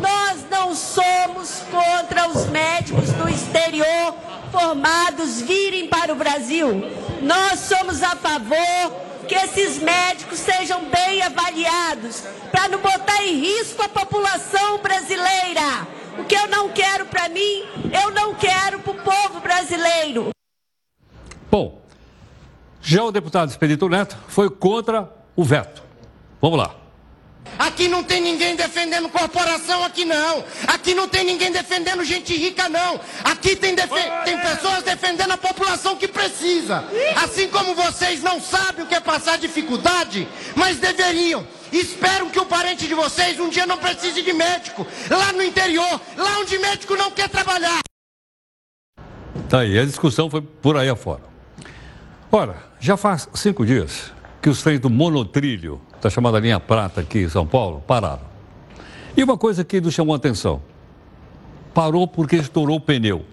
Nós não somos contra os médicos do exterior formados virem para o Brasil. Nós somos a favor que esses médicos sejam bem avaliados, para não botar em risco a população brasileira. O que eu não quero para mim, eu não quero para o povo brasileiro. Bom, já o deputado Expedito Neto foi contra o veto. Vamos lá. Aqui não tem ninguém defendendo corporação, aqui não. Aqui não tem ninguém defendendo gente rica, não. Aqui tem, tem pessoas defendendo a população que precisa. Assim como vocês não sabem o que é passar dificuldade, mas deveriam. Esperam que o parente de vocês um dia não precise de médico. Lá no interior, lá onde médico não quer trabalhar. Tá aí, a discussão foi por aí afora. Ora, já faz cinco dias que os trens do monotrilho, da chamada linha prata aqui em São Paulo, pararam. E uma coisa que nos chamou a atenção: parou porque estourou o pneu.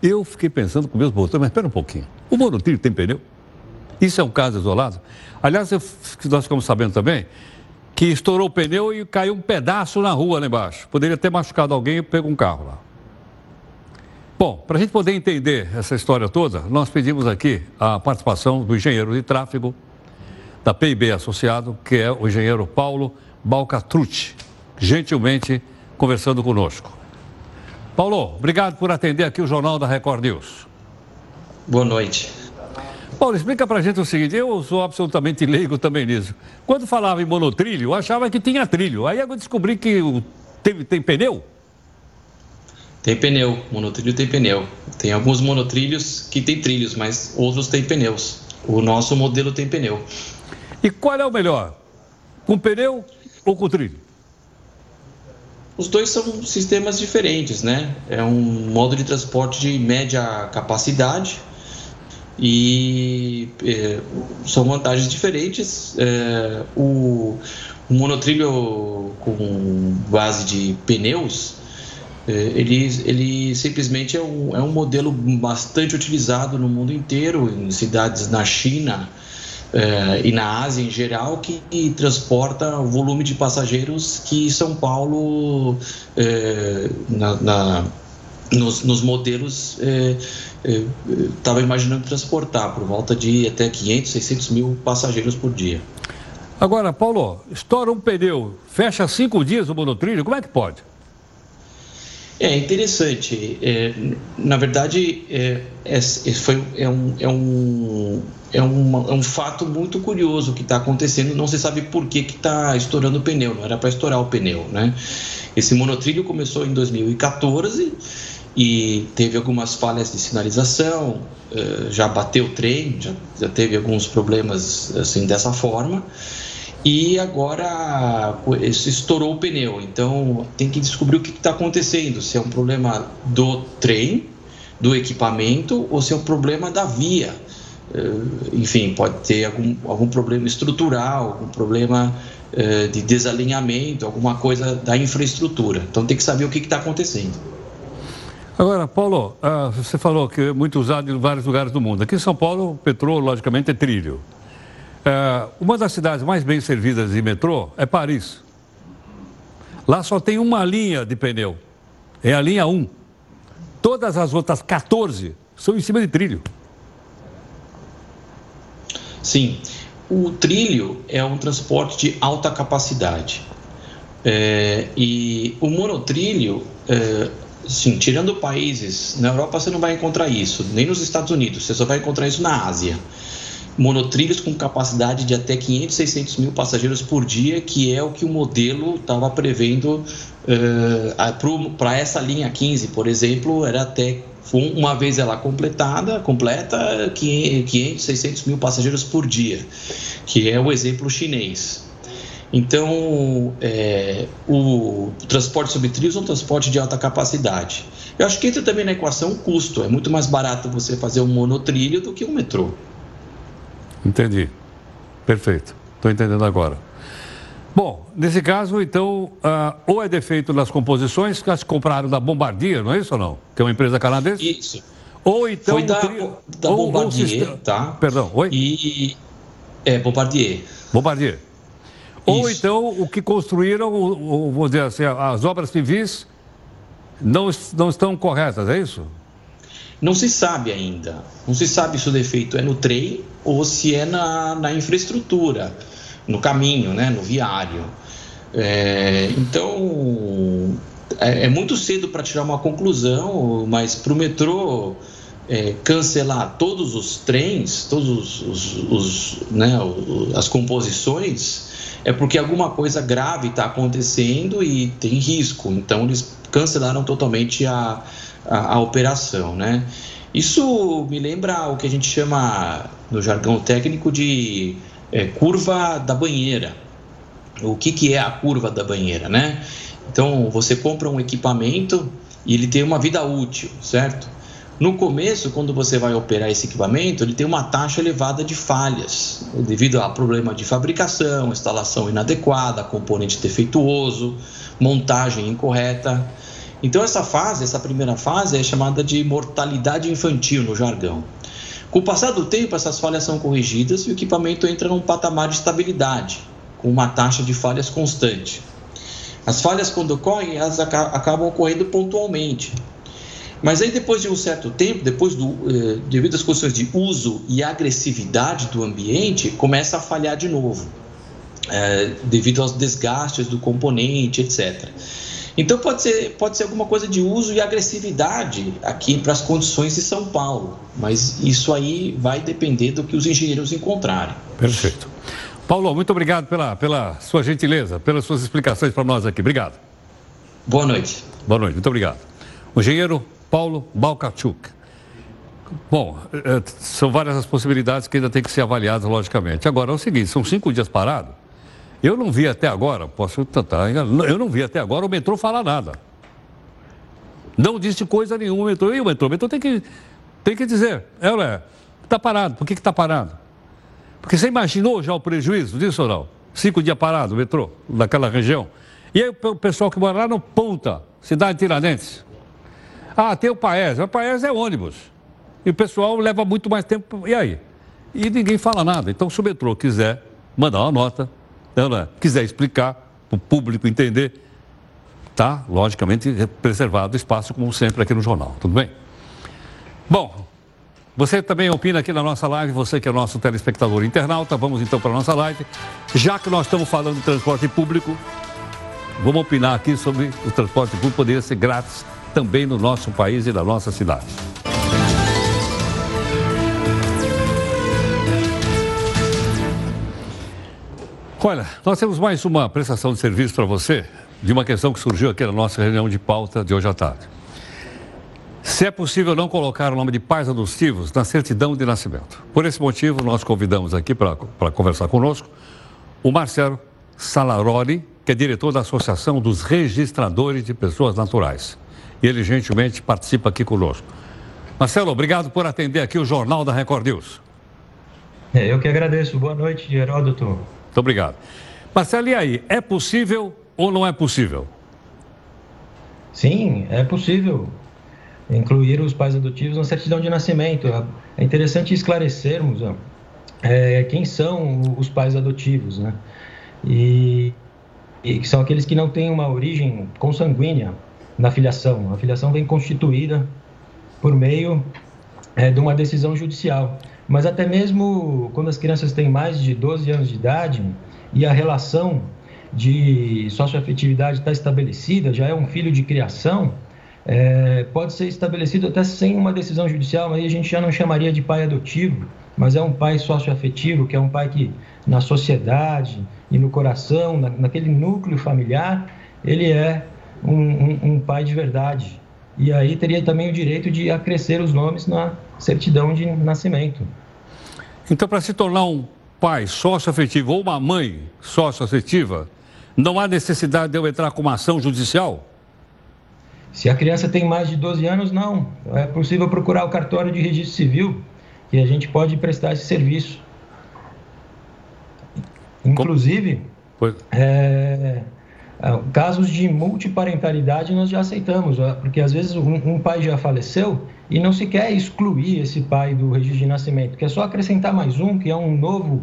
Eu fiquei pensando com meus botões, mas espera um pouquinho. O monotrilho tem pneu? Isso é um caso isolado? Aliás, eu, nós ficamos sabendo também que estourou o pneu e caiu um pedaço na rua lá embaixo. Poderia ter machucado alguém e pegou um carro lá. Bom, para a gente poder entender essa história toda, nós pedimos aqui a participação do engenheiro de tráfego da PIB Associado, que é o engenheiro Paulo Balcatrucci, gentilmente conversando conosco. Paulo, obrigado por atender aqui o Jornal da Record News. Boa noite. Paulo, explica pra gente o seguinte, eu sou absolutamente leigo também nisso. Quando falava em monotrilho, eu achava que tinha trilho. Aí eu descobri que tem, tem pneu? Tem pneu, monotrilho tem pneu. Tem alguns monotrilhos que tem trilhos, mas outros têm pneus. O nosso modelo tem pneu. E qual é o melhor? Com pneu ou com trilho? Os dois são sistemas diferentes, né? É um modo de transporte de média capacidade e é, são vantagens diferentes. É, o, o monotrilho com base de pneus ele, ele simplesmente é um, é um modelo bastante utilizado no mundo inteiro, em cidades na China é, e na Ásia em geral, que transporta o volume de passageiros que São Paulo, é, na, na, nos, nos, modelos, estava imaginando transportar, por volta de até 500, 600 mil passageiros por dia. Agora, Paulo, estoura um pneu, fecha cinco dias o monotrilho, como é que pode? É interessante. É, na verdade, é, é, foi, é, um, é, um, é, uma, é um fato muito curioso que está acontecendo. Não se sabe por que está estourando o pneu, não era para estourar o pneu. Né? Esse monotrilho começou em 2014 e teve algumas falhas de sinalização, é, já bateu o trem, já, já teve alguns problemas assim dessa forma e agora estourou o pneu. Então tem que descobrir o que está acontecendo: se é um problema do trem, do equipamento ou se é um problema da via. Eh, enfim, pode ter algum, algum problema estrutural, algum problema eh, de desalinhamento, alguma coisa da infraestrutura. Então tem que saber o que está acontecendo. Agora, Paulo, ah, você falou que é muito usado em vários lugares do mundo. Aqui em São Paulo, o petróleo, logicamente, é trilho. É, uma das cidades mais bem servidas de metrô é Paris. Lá só tem uma linha de pneu. É a linha 1. Todas as outras 14 são em cima de trilho. Sim. O trilho é um transporte de alta capacidade. É, e o monotrilho, é, sim, tirando países, na Europa você não vai encontrar isso, nem nos Estados Unidos, você só vai encontrar isso na Ásia monotrilhos com capacidade de até 500, 600 mil passageiros por dia, que é o que o modelo estava prevendo uh, para essa linha 15, por exemplo, era até uma vez ela completada, completa 500, 600 mil passageiros por dia, que é o exemplo chinês. Então, é, o transporte sobre trilhos é um transporte de alta capacidade. Eu acho que entra também na equação o custo. É muito mais barato você fazer um monotrilho do que um metrô. Entendi. Perfeito. Estou entendendo agora. Bom, nesse caso, então, uh, ou é defeito nas composições que elas compraram da Bombardier, não é isso ou não? Que é uma empresa canadense? Isso. Ou então. Foi da, da ou, Bombardier, ou tá? Perdão, oi? E. É, Bombardier. Bombardier. Isso. Ou então o que construíram, vamos dizer assim, as obras civis não, não estão corretas, é isso? Não se sabe ainda. Não se sabe se o defeito é no trem ou se é na, na infraestrutura, no caminho, né, no viário. É, então, é, é, muito cedo para tirar uma conclusão, mas para o metrô é, cancelar todos os trens, todos os, os, né, as composições, é porque alguma coisa grave está acontecendo e tem risco. Então, eles cancelaram totalmente a a, a operação, né? Isso me lembra o que a gente chama no jargão técnico de é, curva da banheira. O que, que é a curva da banheira, né? Então, você compra um equipamento e ele tem uma vida útil, certo? No começo, quando você vai operar esse equipamento, ele tem uma taxa elevada de falhas, devido a problema de fabricação, instalação inadequada, componente defeituoso, montagem incorreta. Então essa fase, essa primeira fase é chamada de mortalidade infantil no jargão. Com o passar do tempo, essas falhas são corrigidas e o equipamento entra num patamar de estabilidade, com uma taxa de falhas constante. As falhas, quando ocorrem, elas acabam ocorrendo pontualmente. Mas aí, depois de um certo tempo, depois do, eh, devido às condições de uso e agressividade do ambiente, começa a falhar de novo, eh, devido aos desgastes do componente, etc. Então pode ser, pode ser alguma coisa de uso e agressividade aqui para as condições de São Paulo, mas isso aí vai depender do que os engenheiros encontrarem. Perfeito. Paulo, muito obrigado pela, pela sua gentileza, pelas suas explicações para nós aqui. Obrigado. Boa noite. Boa noite, muito obrigado. O engenheiro Paulo Balkachuk. Bom, é, são várias as possibilidades que ainda tem que ser avaliadas, logicamente. Agora, é o seguinte, são cinco dias parados eu não vi até agora, posso enganado, eu não vi até agora o metrô falar nada. Não disse coisa nenhuma o metrô. E o metrô? O metrô tem que, tem que dizer, é, está parado. Por que está parado? Porque você imaginou já o prejuízo disso ou não? Cinco dias parado o metrô, naquela região. E aí o pessoal que mora lá no Ponta, cidade de Tiradentes. Ah, tem o Paes. O Paes é ônibus. E o pessoal leva muito mais tempo. E aí? E ninguém fala nada. Então, se o metrô quiser mandar uma nota, ela quiser explicar, para o público entender, está, logicamente, preservado o espaço, como sempre, aqui no jornal. Tudo bem? Bom, você também opina aqui na nossa live, você que é nosso telespectador internauta, vamos então para a nossa live. Já que nós estamos falando de transporte público, vamos opinar aqui sobre o transporte público poderia ser grátis também no nosso país e na nossa cidade. Olha, nós temos mais uma prestação de serviço para você de uma questão que surgiu aqui na nossa reunião de pauta de hoje à tarde. Se é possível não colocar o nome de pais adotivos na certidão de nascimento. Por esse motivo, nós convidamos aqui para conversar conosco o Marcelo Salaroli, que é diretor da Associação dos Registradores de Pessoas Naturais. E ele gentilmente participa aqui conosco. Marcelo, obrigado por atender aqui o Jornal da Record News. É, eu que agradeço. Boa noite, Heródoto. Muito obrigado. Marcelo, e aí? É possível ou não é possível? Sim, é possível incluir os pais adotivos na certidão de nascimento. É interessante esclarecermos é, quem são os pais adotivos, né? E, e são aqueles que não têm uma origem consanguínea na filiação. A filiação vem constituída por meio é, de uma decisão judicial. Mas até mesmo quando as crianças têm mais de 12 anos de idade e a relação de socioafetividade está estabelecida, já é um filho de criação, é, pode ser estabelecido até sem uma decisão judicial, aí a gente já não chamaria de pai adotivo, mas é um pai socioafetivo, que é um pai que na sociedade e no coração, na, naquele núcleo familiar, ele é um, um, um pai de verdade. E aí teria também o direito de acrescer os nomes na certidão de nascimento. Então, para se tornar um pai sócio-afetivo ou uma mãe sócio-afetiva, não há necessidade de eu entrar com uma ação judicial? Se a criança tem mais de 12 anos, não. É possível procurar o cartório de registro civil e a gente pode prestar esse serviço. Inclusive, é, é, casos de multiparentalidade nós já aceitamos, porque às vezes um, um pai já faleceu e não se quer excluir esse pai do registro de nascimento, que é só acrescentar mais um, que é um novo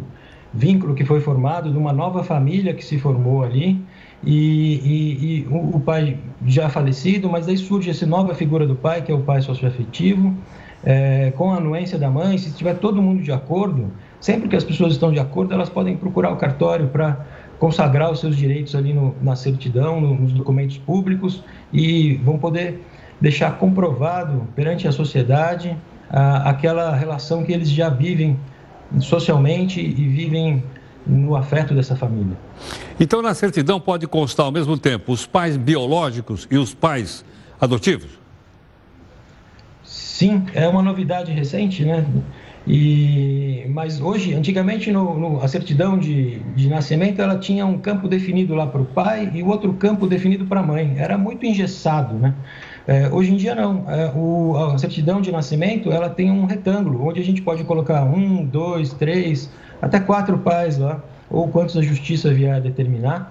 vínculo que foi formado, de uma nova família que se formou ali, e, e, e o, o, pai já falecido, mas daí surge essa nova figura do pai, que é o pai socioafetivo, é, com a anuência da mãe, se tiver todo mundo de acordo, sempre que as pessoas estão de acordo, elas podem procurar o cartório para consagrar os seus direitos ali no, na certidão, no, nos documentos públicos, e vão poder deixar comprovado perante a sociedade a, aquela relação que eles já vivem socialmente e vivem no afeto dessa família. Então, na certidão pode constar ao mesmo tempo os pais biológicos e os pais adotivos? Sim, é uma novidade recente, né? E, mas hoje, antigamente, no, no, a certidão de, de nascimento ela tinha um campo definido lá para o pai e o outro campo definido para a mãe. Era muito engessado, né? É, hoje em dia não. É, o, a certidão de nascimento ela tem um retângulo onde a gente pode colocar um, dois, três, até quatro pais lá, ou quantos a justiça vier determinar,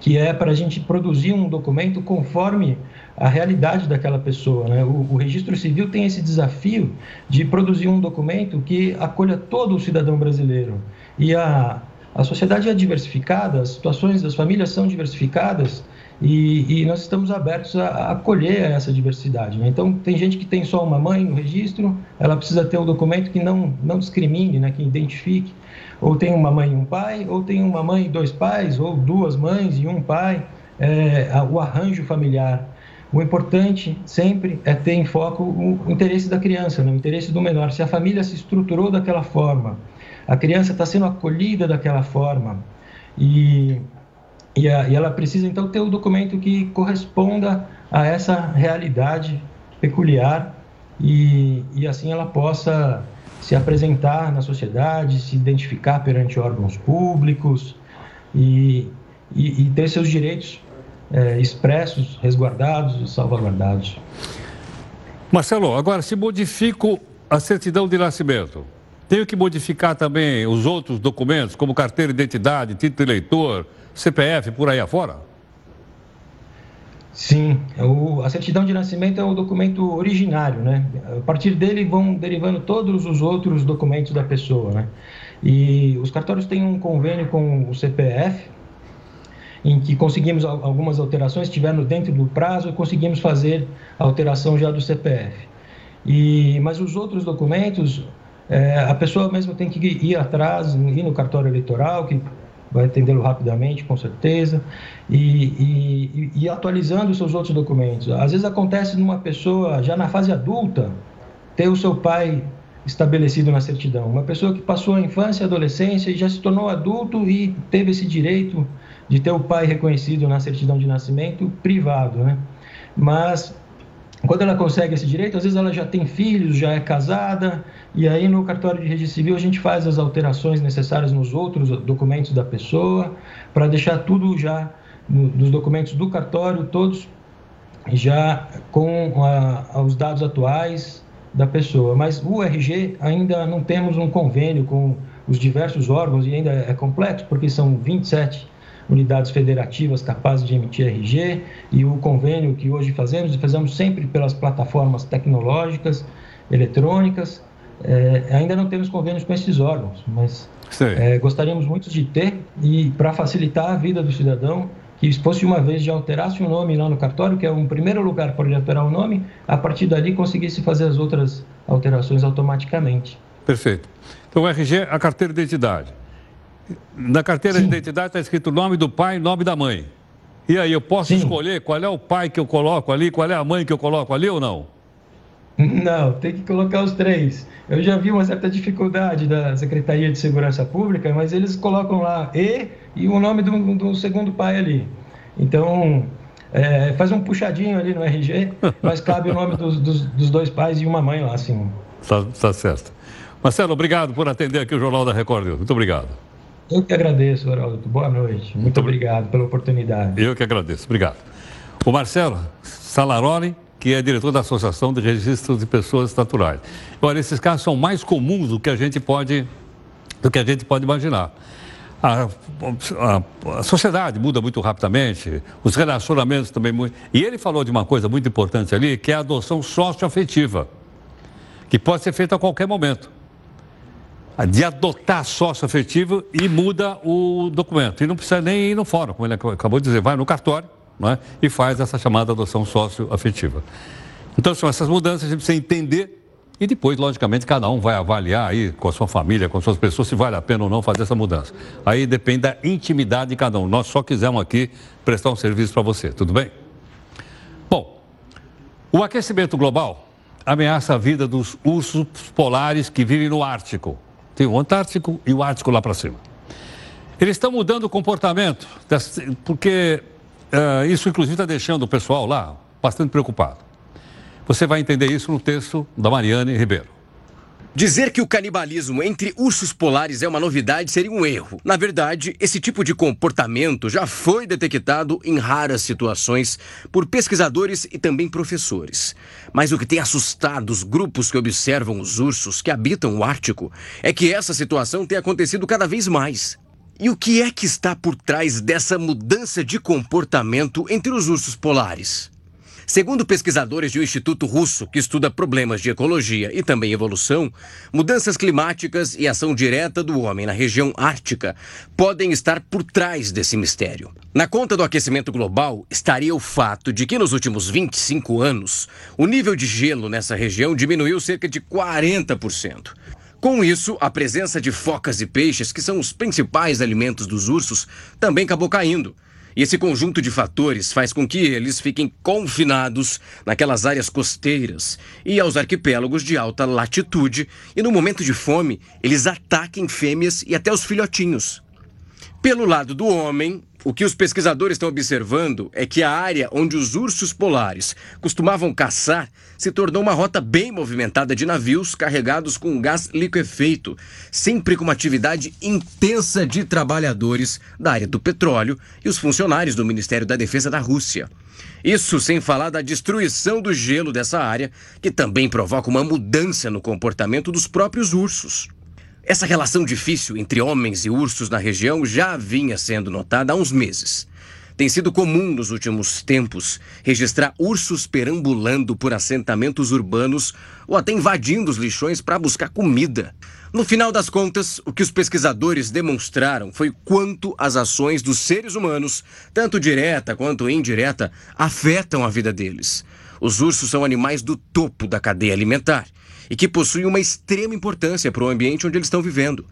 que é para a gente produzir um documento conforme a realidade daquela pessoa. Né? O, o, registro civil tem esse desafio de produzir um documento que acolha todo o cidadão brasileiro. E a, a sociedade é diversificada, as situações das famílias são diversificadas e, e nós estamos abertos a, a acolher essa diversidade. Né? Então, tem gente que tem só uma mãe no registro, ela precisa ter um documento que não, não discrimine, né? que identifique. Ou tem uma mãe e um pai, ou tem uma mãe e dois pais, ou duas mães e um pai. É, o arranjo familiar o importante sempre é ter em foco o interesse da criança, né? o interesse do menor. Se a família se estruturou daquela forma, a criança está sendo acolhida daquela forma e, e, a, e ela precisa então ter o documento que corresponda a essa realidade peculiar e, e assim ela possa se apresentar na sociedade, se identificar perante órgãos públicos e, e, e ter seus direitos é, expressos, resguardados e salvaguardados. Marcelo, agora se modifico a certidão de nascimento, tenho que modificar também os outros documentos, como carteira de identidade, título de eleitor, CPF, por aí afora? Sim, o, a certidão de nascimento é o documento originário, né? A partir dele vão derivando todos os outros documentos da pessoa, né? E os cartórios têm um convênio com o CPF, em que conseguimos algumas alterações, estiveram dentro do prazo conseguimos fazer a alteração já do CPF. E, mas os outros documentos, é, a pessoa mesmo tem que ir atrás, ir no cartório eleitoral, que vai atendê-lo rapidamente, com certeza, e, e, e atualizando os seus outros documentos. Às vezes acontece numa pessoa já na fase adulta ter o seu pai estabelecido na certidão. Uma pessoa que passou a infância e adolescência e já se tornou adulto e teve esse direito de ter o pai reconhecido na certidão de nascimento privado, né? Mas quando ela consegue esse direito, às vezes ela já tem filhos, já é casada, e aí no cartório de registro civil a gente faz as alterações necessárias nos outros documentos da pessoa, para deixar tudo já nos documentos do cartório, todos já com a, os dados atuais da pessoa. Mas o RG ainda não temos um convênio com os diversos órgãos e ainda é complexo, porque são 27 unidades federativas capazes de emitir RG e o convênio que hoje fazemos, fazemos sempre pelas plataformas tecnológicas, eletrônicas. É, ainda não temos convênios com esses órgãos, mas é, gostaríamos muito de ter e para facilitar a vida do cidadão, que se fosse uma vez já alterasse o nome lá no cartório, que é um primeiro lugar para ele alterar o nome, a partir dali conseguisse fazer as outras alterações automaticamente. Perfeito. Então, o RG, a carteira de identidade. Na carteira Sim. de identidade está escrito o nome do pai e nome da mãe. E aí, eu posso Sim. escolher qual é o pai que eu coloco ali, qual é a mãe que eu coloco ali ou não? Não, tem que colocar os três. Eu já vi uma certa dificuldade da Secretaria de Segurança Pública, mas eles colocam lá E e o nome do, do segundo pai ali. Então, é, faz um puxadinho ali no RG, mas cabe o nome dos, dos, dos, dois pais e uma mãe lá, assim. Tá, tá certo. Marcelo, obrigado por atender aqui o Jornal da Record. Muito obrigado. Eu que agradeço, Haroldo. Boa noite. Muito, Muito obrigado pela oportunidade. Eu que agradeço. Obrigado. O Marcelo Salaroli, que é diretor da Associação de Registros de Pessoas Naturais. Olha, esses casos são mais comuns do que a gente pode, do que a gente pode imaginar. A, a, a, sociedade muda muito rapidamente, os relacionamentos também muito. E ele falou de uma coisa muito importante ali, que é a adoção socioafetiva, que pode ser feita a qualquer momento de adotar sócio afetivo e muda o documento. E não precisa nem ir no fórum, como ele acabou de dizer, vai no cartório é? e faz essa chamada adoção sócio-afetiva. Então, são essas mudanças, a gente precisa entender e depois, logicamente, cada um vai avaliar aí com a sua família, com as suas pessoas, se vale a pena ou não fazer essa mudança. Aí depende da intimidade de cada um. Nós só quisemos aqui prestar um serviço para você, tudo bem? Bom, o aquecimento global ameaça a vida dos ursos polares que vivem no Ártico. Tem o Antártico e o Ártico lá para cima. Eles estão mudando o comportamento, porque uh, isso, inclusive, está deixando o pessoal lá bastante preocupado. Você vai entender isso no texto da Mariane Ribeiro. Dizer que o canibalismo entre ursos polares é uma novidade seria um erro. Na verdade, esse tipo de comportamento já foi detectado em raras situações por pesquisadores e também professores. Mas o que tem assustado os grupos que observam os ursos que habitam o Ártico é que essa situação tem acontecido cada vez mais. E o que é que está por trás dessa mudança de comportamento entre os ursos polares? Segundo pesquisadores do Instituto Russo, que estuda problemas de ecologia e também evolução, mudanças climáticas e ação direta do homem na região ártica podem estar por trás desse mistério. Na conta do aquecimento global estaria o fato de que nos últimos 25 anos, o nível de gelo nessa região diminuiu cerca de 40%. Com isso, a presença de focas e peixes, que são os principais alimentos dos ursos, também acabou caindo. E esse conjunto de fatores faz com que eles fiquem confinados naquelas áreas costeiras e aos arquipélagos de alta latitude, e no momento de fome, eles ataquem fêmeas e até os filhotinhos. Pelo lado do homem, o que os pesquisadores estão observando é que a área onde os ursos polares costumavam caçar se tornou uma rota bem movimentada de navios carregados com gás liquefeito, sempre com uma atividade intensa de trabalhadores da área do petróleo e os funcionários do Ministério da Defesa da Rússia. Isso sem falar da destruição do gelo dessa área, que também provoca uma mudança no comportamento dos próprios ursos. Essa relação difícil entre homens e ursos na região já vinha sendo notada há uns meses. Tem sido comum nos últimos tempos registrar ursos perambulando por assentamentos urbanos ou até invadindo os lixões para buscar comida. No final das contas, o que os pesquisadores demonstraram foi quanto as ações dos seres humanos, tanto direta quanto indireta, afetam a vida deles. Os ursos são animais do topo da cadeia alimentar e que possuem uma extrema importância para o ambiente onde eles estão vivendo.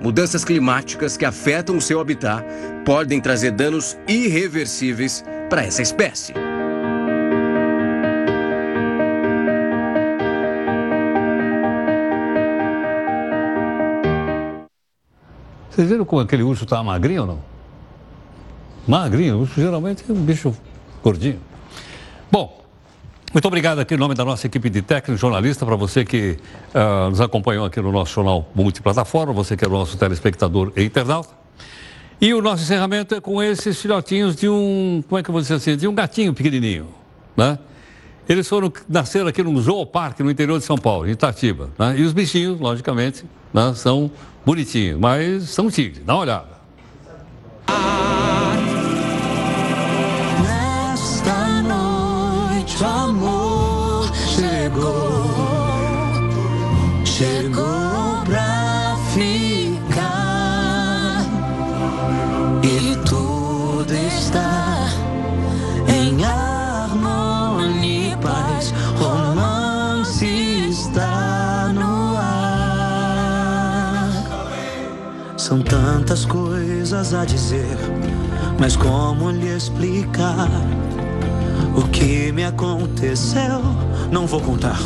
Mudanças climáticas que afetam o seu habitat podem trazer danos irreversíveis para essa espécie. Vocês viram como aquele urso está magrinho ou não? Magrinho, urso geralmente é um bicho gordinho. Bom, muito obrigado aqui em nome da nossa equipe de técnicos, jornalista, para você que uh, nos acompanhou aqui no nosso jornal multiplataforma, você que é o nosso telespectador e internauta. E o nosso encerramento é com esses filhotinhos de um, como é que eu vou dizer assim, de um gatinho pequenininho, né? Eles foram, nasceram aqui no zooparque no interior de São Paulo, em Itatiba, né? E os bichinhos, logicamente, né, são bonitinhos, mas são tigres, dá uma olhada. chegou São tantas coisas a dizer, mas como lhe explicar? O que me aconteceu, não vou contar,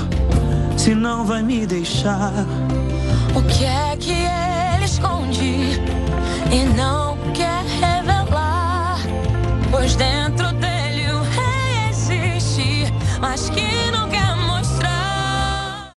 se não vai me deixar. O que é que ele esconde e não quer revelar? Pois dentro dele.